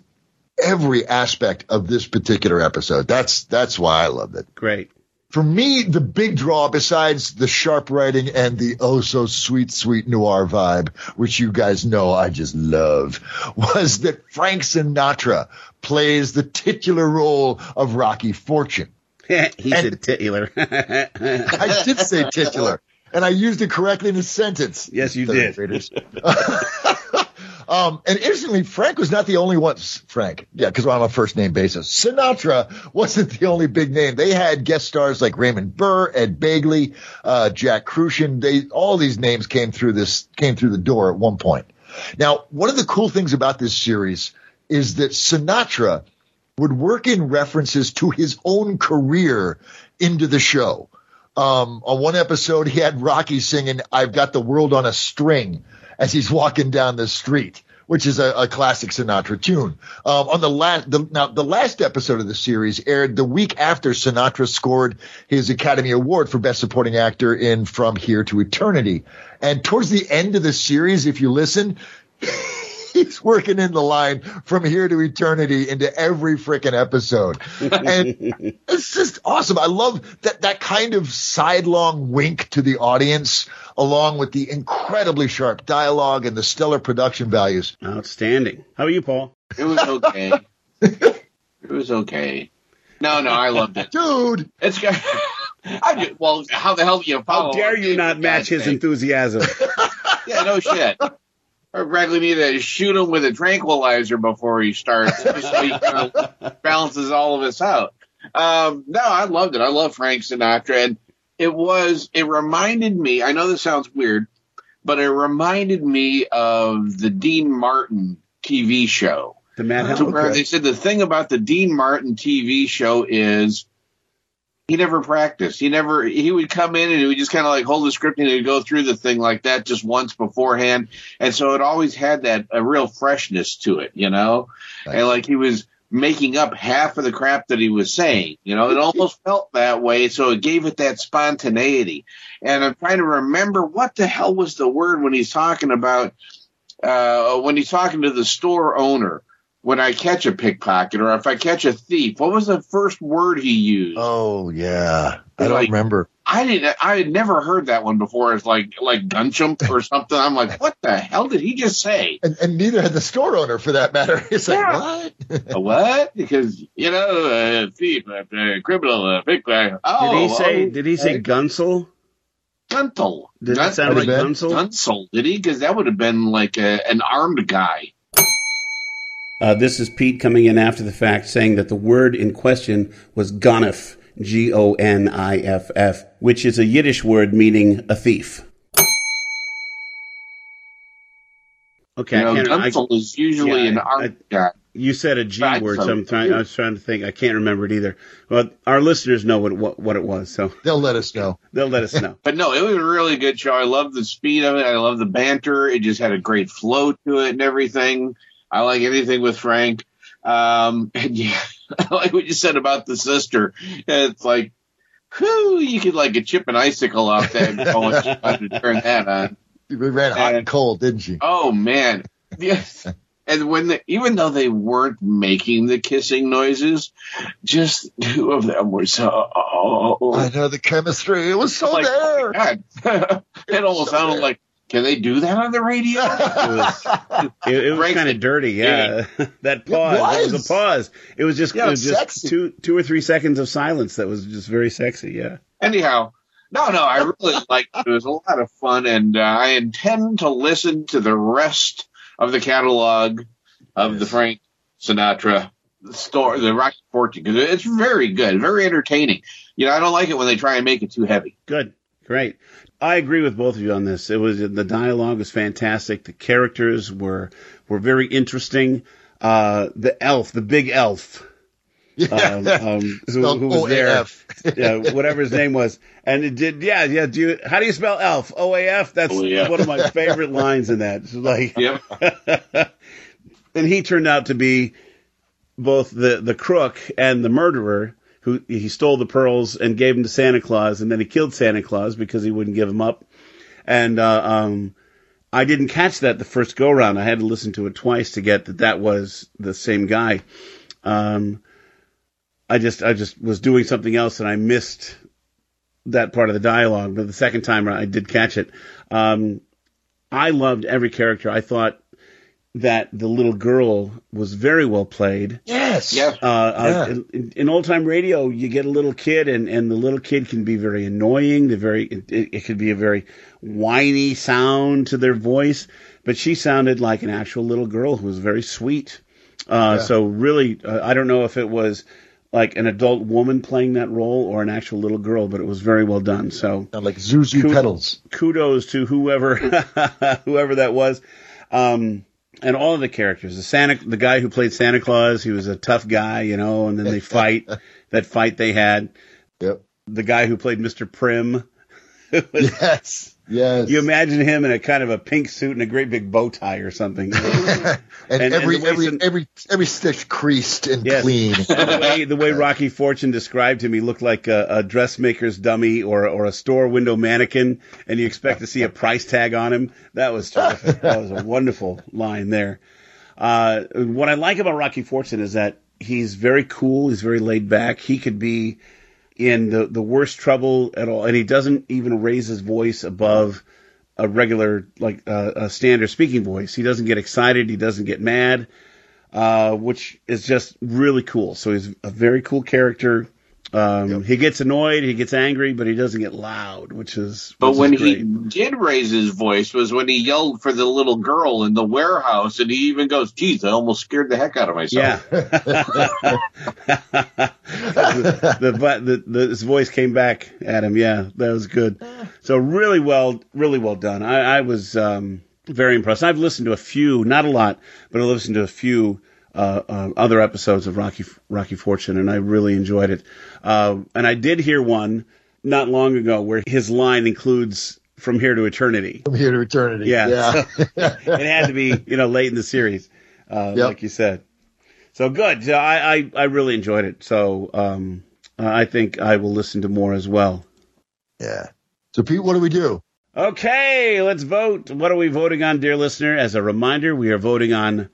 every aspect of this particular episode. That's that's why I loved it. Great. For me, the big draw, besides the sharp writing and the oh so sweet, sweet noir vibe, which you guys know I just love, was that Frank Sinatra plays the titular role of Rocky Fortune. he said titular. I did say titular, and I used it correctly in a sentence. Yes, you did. graders. Um, and interestingly, Frank was not the only one. Frank, yeah, because we're on a first name basis. Sinatra wasn't the only big name. They had guest stars like Raymond Burr, Ed Begley, uh, Jack Kruschen. They all these names came through this came through the door at one point. Now, one of the cool things about this series is that Sinatra would work in references to his own career into the show. Um, on one episode, he had Rocky singing "I've Got the World on a String" as he's walking down the street, which is a, a classic Sinatra tune. Um, on the last, the, now the last episode of the series aired the week after Sinatra scored his Academy Award for Best Supporting Actor in From Here to Eternity. And towards the end of the series, if you listen, he's working in the line from here to eternity into every freaking episode. And it's just awesome. I love that, that kind of sidelong wink to the audience along with the incredibly sharp dialogue and the stellar production values. Outstanding. How are you, Paul? It was okay. it was okay. No, no, I loved it, dude. It's got. I do, well, how the hell you follow? How dare you not match his enthusiasm? Yeah, no shit. Bradley need to shoot him with a tranquilizer before he starts, just so he kind of balances all of us out. Um, no, I loved it. I love Frank Sinatra, and it was. It reminded me. I know this sounds weird, but it reminded me of the Dean Martin TV show. The Mad where they said the thing about the Dean Martin TV show is he never practiced. He never he would come in and he would just kind of like hold the script and he'd go through the thing like that just once beforehand, and so it always had that a real freshness to it, you know, and like he was making up half of the crap that he was saying. You know, it almost felt that way, so it gave it that spontaneity. And I'm trying to remember what the hell was the word when he's talking about uh, when he's talking to the store owner when I catch a pickpocket or if I catch a thief. What was the first word he used? Oh yeah, I don't Like- remember. I didn't. I had never heard that one before. It's like like gunchump or something. I'm like, what the hell did he just say? And, and neither had the store owner for that matter. It's like what? A what? Because you know, a thief, a criminal, a pickpocket. Oh, did he oh, say? oh, did he say okay. Gunsel? Guntel? Did Gun- that sound like Gun- Gunsel? Gunsel? Did he? Because that would have been like a, an armed guy. Uh, this is Pete coming in after the fact saying that the word in question was gonif, G O N I F F, which is a Yiddish word meaning a thief. Okay, You know, I can't, I- is usually yeah, an art guy. You said a G Right, word, so- so I'm trying, I was trying to think. I can't remember it either. Well, our listeners know what what, what it was, so they'll let us know. They'll let us know. But no, it was a really good show. I love the speed of it. I love the banter. It just had a great flow to it and everything. I like anything with Frank. Um, and yeah, I like what you said about the sister. It's like, whew, you could like a chip an icicle off that and go and turn that on. You ran hot and cold, didn't she? Oh man, yes. And when the, even though they weren't making the kissing noises, just two of them were so. I know the chemistry. It was so like, there. Oh God. it almost sounded like, can they do that on the radio? It, it was kind of dirty, yeah. that pause, was was. a pause. It was just, Yeah, it was just sexy. two two or three seconds of silence that was just very sexy. Yeah. Anyhow, no, no, I really liked it. It was a lot of fun, and uh, I intend to listen to the rest of the catalog of the Frank Sinatra story, the Rocky Fortune, because it's very good, very entertaining. You know, I don't like it when they try and make it too heavy. Good. Great. I agree with both of you on this. It was the dialogue was fantastic. The characters were were very interesting. Uh, the elf, the big elf, um, um, who, who was there, yeah, whatever his name was, and it did, yeah, yeah. Do you, how do you spell elf? O A F. That's OAF. one of my favorite lines in that. It's like, Yep. and he turned out to be both the the crook and the murderer who he stole the pearls and gave them to Santa Claus and then he killed Santa Claus because he wouldn't give them up. And uh, um I didn't catch that the first go round. I had to listen to it twice to get that that was the same guy. Um I just I just was doing something else and I missed that part of the dialogue but the second time I did catch it. Um I loved every character. I thought that the little girl was very well played. Yes. Yeah. Uh, uh, Yeah. in, in old time radio, you get a little kid, and, and the little kid can be very annoying. The very it, it could be a very whiny sound to their voice, but she sounded like an actual little girl who was very sweet. Uh, Yeah. So really, uh, I don't know if it was like an adult woman playing that role or an actual little girl, but it was very well done. So Sound like Zuzu Kud- pedals. kudos to whoever whoever that was. Um, and all of the characters, the Santa, the guy who played Santa Claus, he was a tough guy, you know, and then they fight, that fight they had. Yep. The guy who played Mr. Prim. yes. Yes. You imagine him in a kind of a pink suit and a great big bow tie or something. and, and every way every some- every every stitch creased and Yes. clean. the, way, the way Rocky Fortune described him, he looked like a, a dressmaker's dummy or or a store window mannequin, and you expect to see a price tag on him. That was terrific. that was a wonderful line there. Uh, what I like about Rocky Fortune is that he's very cool. He's very laid back. He could be in the the worst trouble at all, and he doesn't even raise his voice above a regular like uh, a standard speaking voice. He doesn't get excited. He doesn't get mad uh, which is just really cool. So he's a very cool character. Um, He gets annoyed, he gets angry, but he doesn't get loud, which is. But which when is he did raise his voice was when he yelled for the little girl in the warehouse, and he even goes, "Geez, I almost scared the heck out of myself." Yeah. the, the, but the, the his voice came back at him. Yeah, that was good. So really well, really well done. I, I was um, very impressed. I've listened to a few, not a lot, but I listened to a few uh, uh, other episodes of Rocky Rocky Fortune, and I really enjoyed it. Uh, and I did hear one not long ago where his line includes "From Here to Eternity." From here to eternity. Yeah, Yeah. it had to be you know late in the series, uh, Yep. like you said. So good. So I, I I really enjoyed it. So um, I think I will listen to more as well. yeah. So Pete, what do we do? Okay, let's vote. What are we voting on, dear listener? As a reminder, we are voting on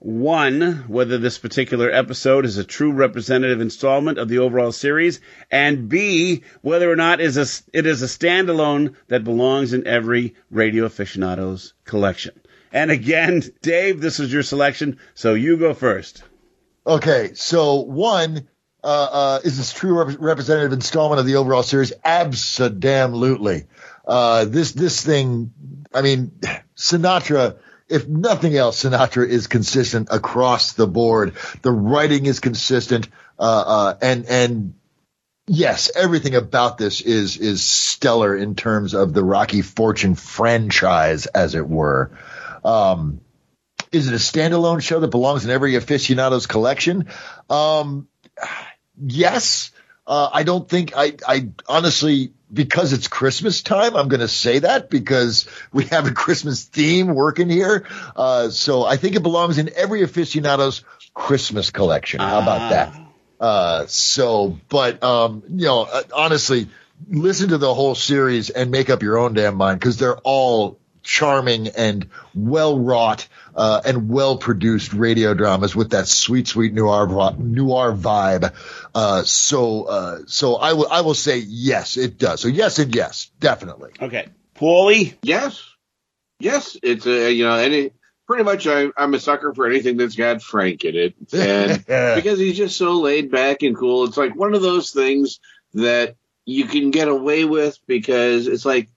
one, whether this particular episode is a true representative installment of the overall series, and B, whether or not is a, it is a standalone that belongs in every radio aficionado's collection. And again, Dave, this is your selection, so you go first. Okay, so one uh, uh, is this true rep- representative installment of the overall series? Absolutely. Uh, this this thing, I mean, Sinatra. If nothing else, Sinatra is consistent across the board. The writing is consistent, uh, uh, and and yes, everything about this is is stellar in terms of the Rocky Fortune franchise, as it were. Um, is it a standalone show that belongs in every aficionado's collection? Um, yes. Uh, I don't think I, I honestly, because it's Christmas time, I'm going to say that because we have a Christmas theme working here. Uh, so I think it belongs in every aficionado's Christmas collection. How about that? Uh, so, but, um, you know, uh, honestly, listen to the whole series and make up your own damn mind because they're all charming and well wrought uh, and well produced radio dramas with that sweet, sweet noir noir vibe. Uh, so, uh, so I will I will say yes, it does. So yes and yes, definitely. Okay, Paulie. Yes, yes. It's a you know any pretty much I, I'm a sucker for anything that's got Frank in it, and because he's just so laid back and cool. It's like one of those things that you can get away with because it's like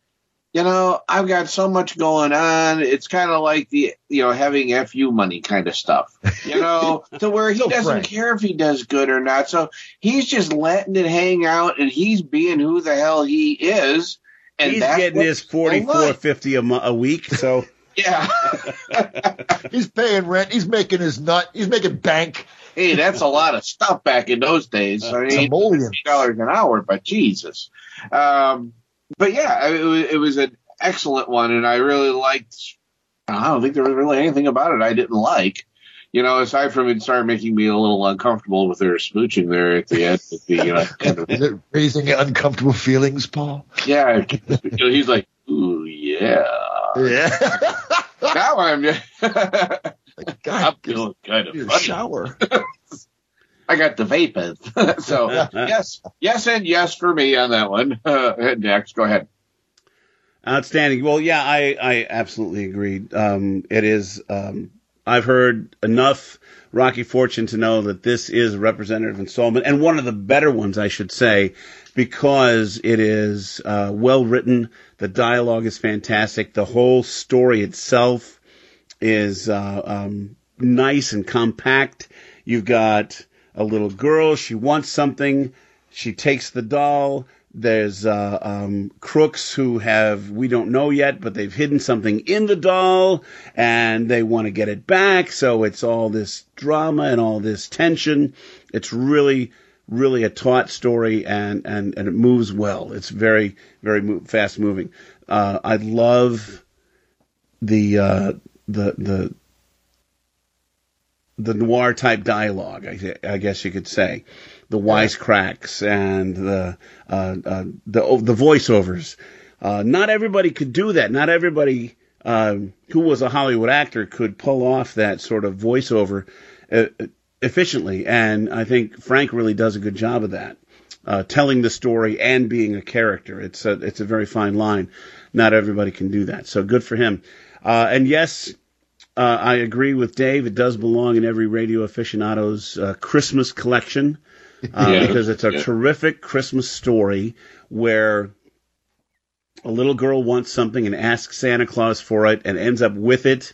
you know, I've got so much going on. It's kind of like the, you know, having FU money kind of stuff, you know, to where he So doesn't frank. care if he does good or not. So he's just letting it hang out and he's being who the hell he is. And He's that's getting his I forty four fifty a, mo- a week. So Yeah. he's paying rent. He's making his nut. He's making bank. Hey, that's a lot of stuff back in those days. I mean, Simoleons. dollars an hour, but Jesus. Um, but yeah, it was, it was an excellent one, and I really liked. I don't think there was really anything about it I didn't like. You know, aside from it started making me a little uncomfortable with their smooching there at the end. At the, you know, kind of- Is it raising uncomfortable feelings, Paul? yeah, you know, he's like, ooh, yeah. Yeah. now I'm, I'm feeling kind of funny. shower. I got the vapors. so yes, yes, and yes for me on that one. Uh, next, go ahead. Outstanding. Well, yeah, I, I absolutely agree. Um, it is. Um, I've heard enough Rocky Fortune to know that this is a representative installment and one of the better ones, I should say, because it is uh, well written. The dialogue is fantastic. The whole story itself is uh, um, nice and compact. You've got a little girl. She wants something. She takes the doll. There's uh, um, crooks who have we don't know yet, but they've hidden something in the doll, and they want to get it back. So it's all this drama and all this tension. It's really, really a taut story, and and and it moves well. It's very, very mo- fast moving. Uh, I love the uh, the the the noir type dialogue, I, I guess you could say, the wisecracks and the uh, uh, the the voiceovers. Uh, not everybody could do that. Not everybody um, who was a Hollywood actor could pull off that sort of voiceover uh, efficiently, and I think Frank really does a good job of that, uh, telling the story and being a character. It's a it's a very fine line. Not everybody can do that, so good for him. Uh, and yes, uh, I agree with Dave. It does belong in every radio aficionado's uh, Christmas collection uh, Yeah. because it's a Yeah. terrific Christmas story where a little girl wants something and asks Santa Claus for it and ends up with it,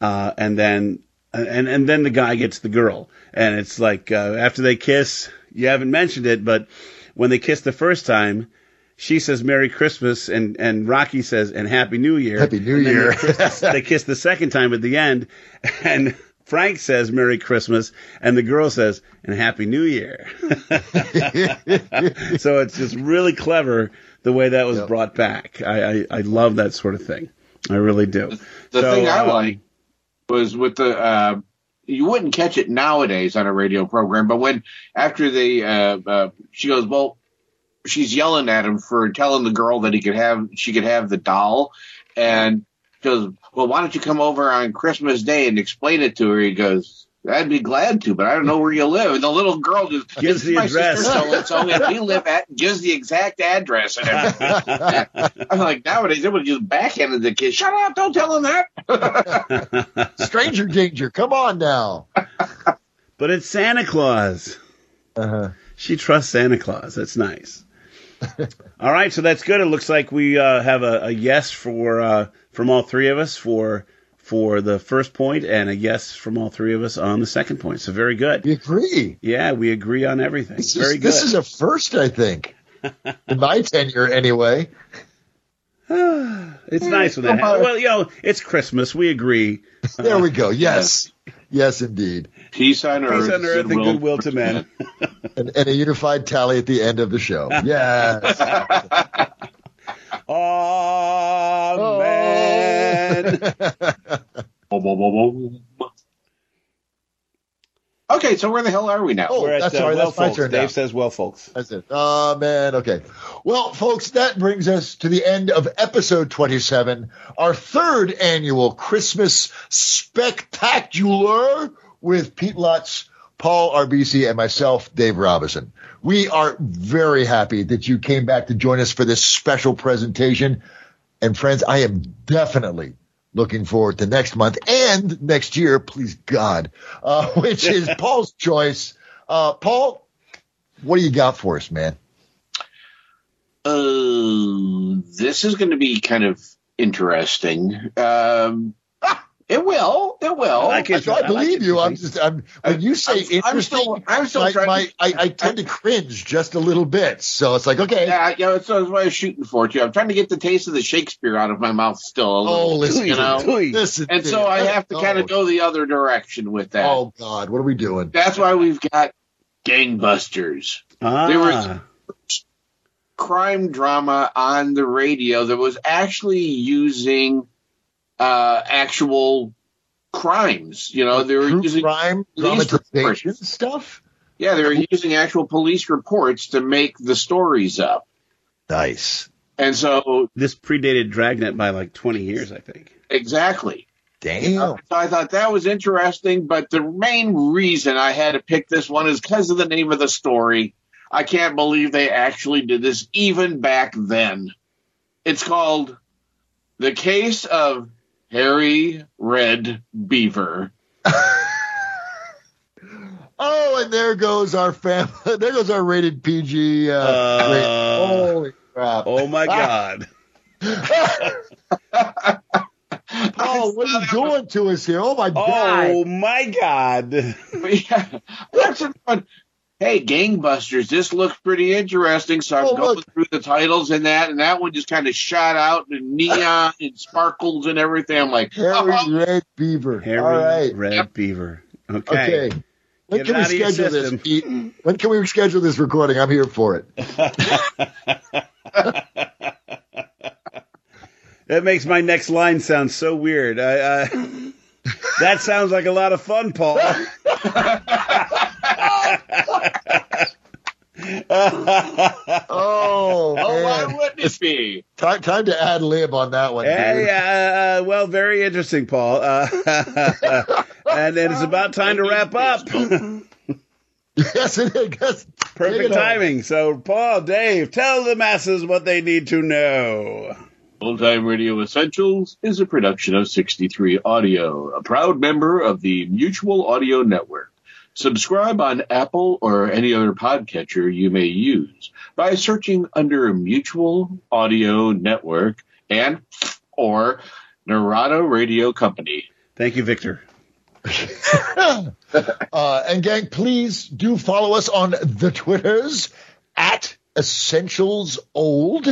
uh, and then and and then the guy gets the girl, and it's like uh, after they kiss, you haven't mentioned it, but when they kiss the first time. She says Merry Christmas and, and Rocky says and Happy New Year. Happy New And Year. They kiss, the, they kiss the second time at the end, and Frank says Merry Christmas, and the girl says and Happy New Year. so it's just really clever the way that was brought back. I, I, I love that sort of thing. I really do. The So, thing I um, like was with the uh, you wouldn't catch it nowadays on a radio program, but when after the uh, uh, she goes, well, she's yelling at him for telling the girl that he could have she could have the doll, and she goes, well, why don't you come over on Christmas Day and explain it to her? He goes. I'd be glad to, but I don't know where you live. And the little girl just Gives the my address. sister so and so, and we live at gives the exact address. And everything. I'm like nowadays they would just backhanded the kid. Shut up! Don't tell him that. Stranger danger. Come on now. But it's Santa Claus. Uh-huh. She trusts Santa Claus. That's nice. all right, so that's good. It looks like we uh, have a, a yes for uh, from all three of us for for the first point, and a yes from all three of us on the second point. So very good. We agree. Yeah, we agree on everything. This very is, good. this is a first, I think, in my tenure anyway. It's nice when that happens. Well, you know, it's Christmas. We agree. There we go. Yes. Yes, indeed. Peace on Peace earth, on earth and goodwill to men. And, and a unified tally at the end of the show. Yes. Amen. Okay, so where the hell are we now? Oh, We're at, that's uh, sorry. well, That's my folks. turn Dave now. says, well, folks. That's it. Oh, man. Okay. Well, folks, that brings us to the end of episode 27, our third annual Christmas spectacular with Pete Lutz, Paul RBC, and myself, Dave Robinson. We are very happy that you came back to join us for this special presentation. And friends, I am definitely looking forward to next month and next year, please God, uh, which is Paul's choice. Uh, Paul, what do you got for us, man? Uh, this is going to be kind of interesting. Um, it will. It will. I, I believe you. I'm just. I'm, when you say I'm- interesting, I'm still- I'm still my- trying my- I, I tend to cringe just a little bit. So it's like, okay, Yeah, yeah, that's what I was shooting for too. I'm trying to get the taste of the Shakespeare out of my mouth still a little. Oh, listen, you know. listen, and so. I have to Oh. kind of go the other direction with that. oh God, what are we doing? That's why we've got gangbusters. Ah. There was crime drama on the radio that was actually using uh, actual crimes. You know, they're True using crime police dramatization reports. stuff. Yeah, they're using actual police reports to make the stories up. Nice. And so This predated Dragnet by like 20 years, I think. Exactly. Damn. So I thought that was interesting, but the main reason I had to pick this one is because of the name of the story. I can't believe they actually did this even back then. It's called The Case of Harry Red Beaver. Oh, and there goes our family. There goes our rated PG. Uh, Uh, rate. Holy crap! Oh my God. Oh, what are you doing to us here? Oh my God! Oh my God. yeah, that's a fun. Hey, gangbusters! This looks pretty interesting. So I'm Oh, going look. through the titles and that, and that one just kind of shot out in neon and sparkles and everything. I'm like, Harry oh, Red Beaver. Harry All right. Red Beaver. Okay. Okay. When Get can we out schedule this. Pete? When can we schedule this recording? I'm here for it. That makes my next line sound so weird. I, I, that sounds like a lot of fun, Paul. Oh, oh, man. why wouldn't it be? Time, time to ad lib on that one. Hey, dude. uh, well, very interesting, Paul. Uh, and then it's about time to wrap up. yes, it is. Yes. Perfect Take it on. timing. So, Paul, Dave, tell the masses what they need to know. Old Time Radio Essentials is a production of 63 Audio, a proud member of the Mutual Audio Network. Subscribe on Apple or any other podcatcher you may use by searching under Mutual Audio Network and or Narada Radio Company. Thank you, Victor. uh, and gang, please do follow us on the Twitters at Essentials Old.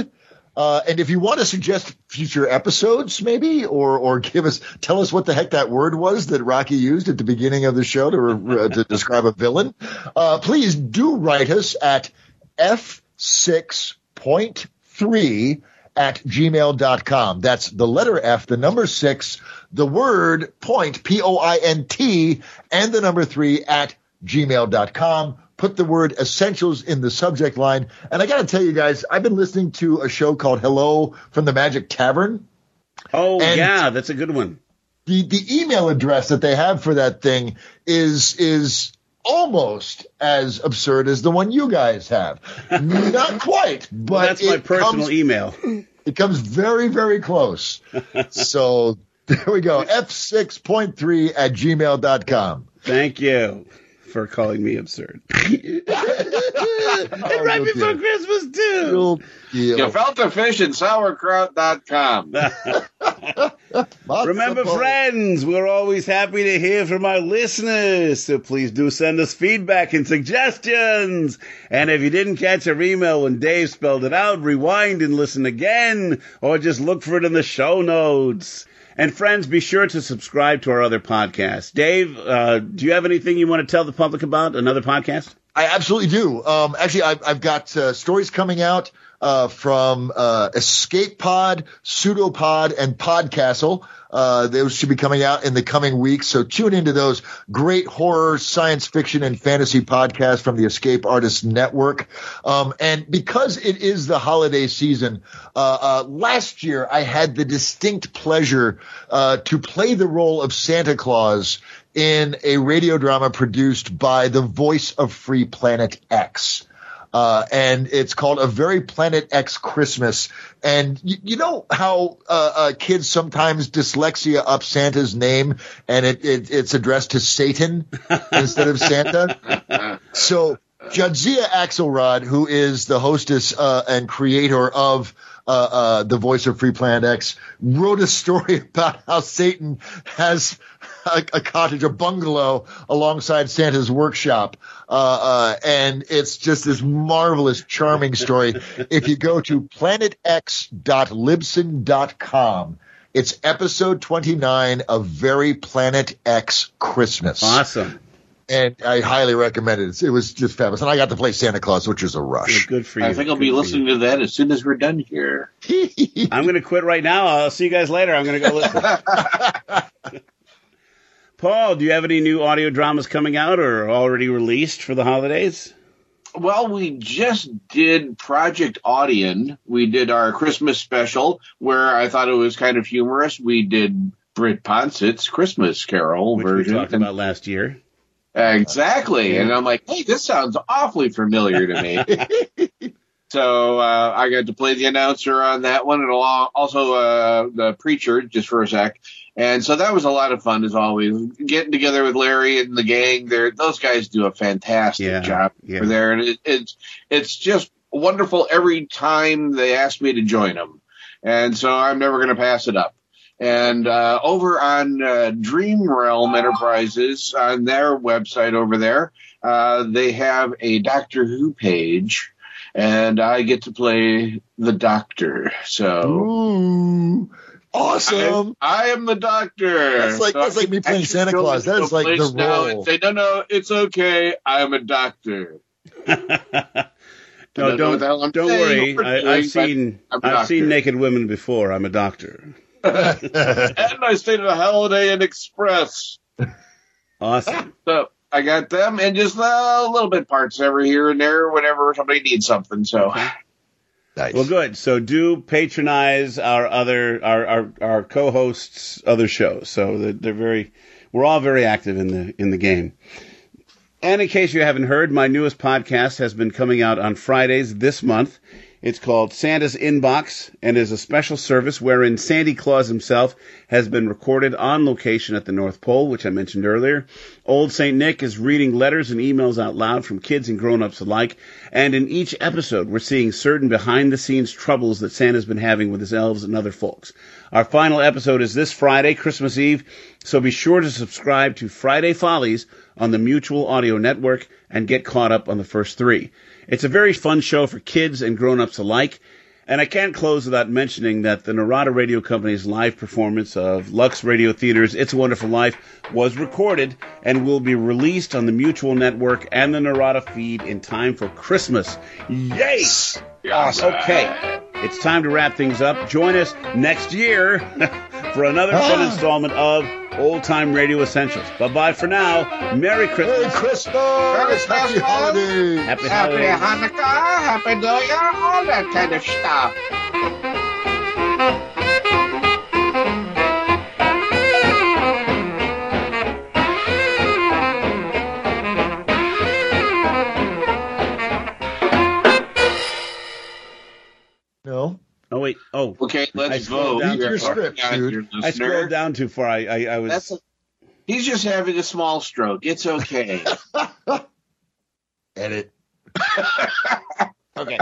Uh, and if you want to suggest future episodes, maybe, or or give us tell us what the heck that word was that Rocky used at the beginning of the show to uh, to describe a villain, uh, please do write us at f six point three at gmail.com. That's the letter F, the number six, the word point, P O I N T, and the number three at gmail.com. Put the word essentials in the subject line. And I got to tell you guys, I've been listening to a show called Hello from the Magic Tavern. Oh, yeah, that's a good one. The, the email address that they have for that thing is, is almost as absurd as the one you guys have. Not quite, but Well, that's my personal comes- email. it comes very, very close. so there we go. F6.3 at gmail.com. Thank you. For calling me absurd. Oh, and right before Christmas too. You felt Gefilte fish and sauerkraut.com. Remember, friends, we're always happy to hear from our listeners, so please do send us feedback and suggestions. And if you didn't catch our email when Dave spelled it out, rewind and listen again, or just look for it in the show notes. And friends, be sure to subscribe to our other podcasts. Dave, uh, do you have anything you want to tell the public about another podcast? I absolutely do. Um, actually, I've, I've got uh, stories coming out uh, from uh, Escape Pod, Pseudopod, and Podcastle. Uh, those should be coming out in the coming weeks. So tune into those great horror, science fiction, and fantasy podcasts from the Escape Artists Network. Um, and because it is the holiday season, uh, uh, last year I had the distinct pleasure to play the role of Santa Claus in a radio drama produced by the voice of Free Planet X. Uh, and it's called A Very Planet X Christmas. And you, you know how uh, uh, kids sometimes dyslexia up Santa's name, and it, it it's addressed to Satan instead of Santa. So Jadzia Axelrod, who is the hostess uh, and creator of uh, uh, the voice of Free Planet X, wrote a story about how Satan has a, a cottage, a bungalow alongside Santa's workshop. Uh, uh, and it's just this marvelous, charming story. if you go to planetx.libsyn.com, it's episode 29 of Very Planet X Christmas. Awesome. And I highly recommend it. It was just fabulous. And I got to play Santa Claus, which was a rush. good for you. I think I'll be listening to that as soon as we're done here. I'm going to quit right now. I'll see you guys later. I'm going to go listen. Paul, do you have any new audio dramas coming out or already released for the holidays? Well, we just did Project Audion. We did our Christmas special where I thought it was kind of humorous. We did Britt Ponset's Christmas Carol Which version. we talked about last year. Exactly. And I'm like, hey, this sounds awfully familiar to me. so uh, I got to play the announcer on that one and also uh, the preacher just for a sec. And so that was a lot of fun as always. Getting together with Larry and the gang, there, those guys do a fantastic Yeah, job yeah. for there. And it, it's, it's just wonderful every time they ask me to join them. And so I'm never going to pass it up. And uh, over on uh, Dream Realm Enterprises, on their website over there, uh, they have a Doctor Who page, and I get to play the Doctor. So Ooh, awesome! I, I am the Doctor. That's like- So that's I like me playing Santa Claus. That into is a like the place now and role. Say no, no, it's okay. I am a doctor. No, don't know what the hell don't I'm don't saying worry. I, I've but seen I'm a I've seen naked women before. I'm a doctor. and I stayed at a Holiday Inn Express. Awesome. So I got them and just uh, a little bit parts every here and there whenever somebody needs something. So Well, good. So do patronize our other our our, our co-hosts' other shows. So they're, they're very we're all very active in the in the game. And in case you haven't heard, my newest podcast has been coming out on Fridays this month. It's called Santa's Inbox and is a special service wherein Sandy Claus himself has been recorded on location at the North Pole, which I mentioned earlier. Old St. Nick is reading letters and emails out loud from kids and grown-ups alike. And in each episode, we're seeing certain behind-the-scenes troubles that Santa's been having with his elves and other folks. Our final episode is this Friday, Christmas Eve, so be sure to subscribe to Friday Follies on the Mutual Audio Network and get caught up on the first three. It's a very fun show for kids and grown-ups alike. And I can't close without mentioning that the Narada Radio Company's live performance of Lux Radio Theater's It's a Wonderful Life was recorded and will be released on the Mutual Network and the Narada feed in time for Christmas. Yay! Awesome. Okay, it's time to wrap things up. Join us next year for another fun Ah. installment of Old Time Radio Essentials. Bye bye for now. Merry Christmas. Merry Christmas! Happy holidays! Happy Happy holidays. Hanukkah, Happy New Year, all that kind of stuff. Wait. Okay, let's I vote. down You're too far. working on your I scrolled down too far. I I, I was. That's a- He's just having a small stroke. It's okay. Edit. okay.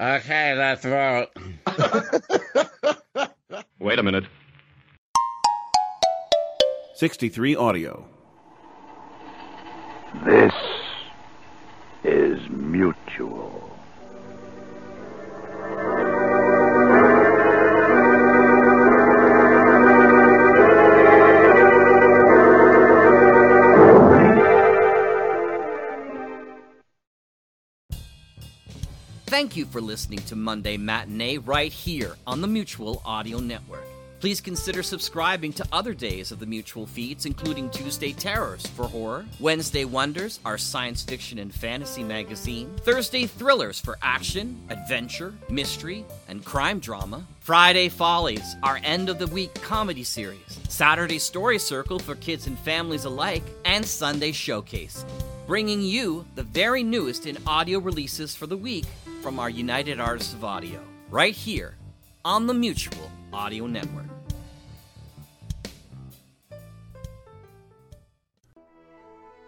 Okay, let's vote. Wait a minute. 63 Audio. This is mutual. Thank you for listening to Monday Matinee right here on the Mutual Audio Network. Please consider subscribing to other days of the Mutual feeds, including Tuesday Terrors for horror, Wednesday Wonders, our science fiction and fantasy magazine, Thursday Thrillers for action, adventure, mystery, and crime drama, Friday Follies, our end of the week comedy series, Saturday Story Circle for kids and families alike, and Sunday Showcase, bringing you the very newest in audio releases for the week from our United Artists of Audio, right here on the Mutual Audio Network.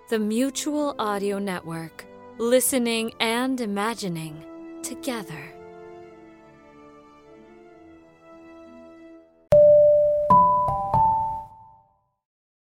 The Mutual Audio Network. Listening and imagining together.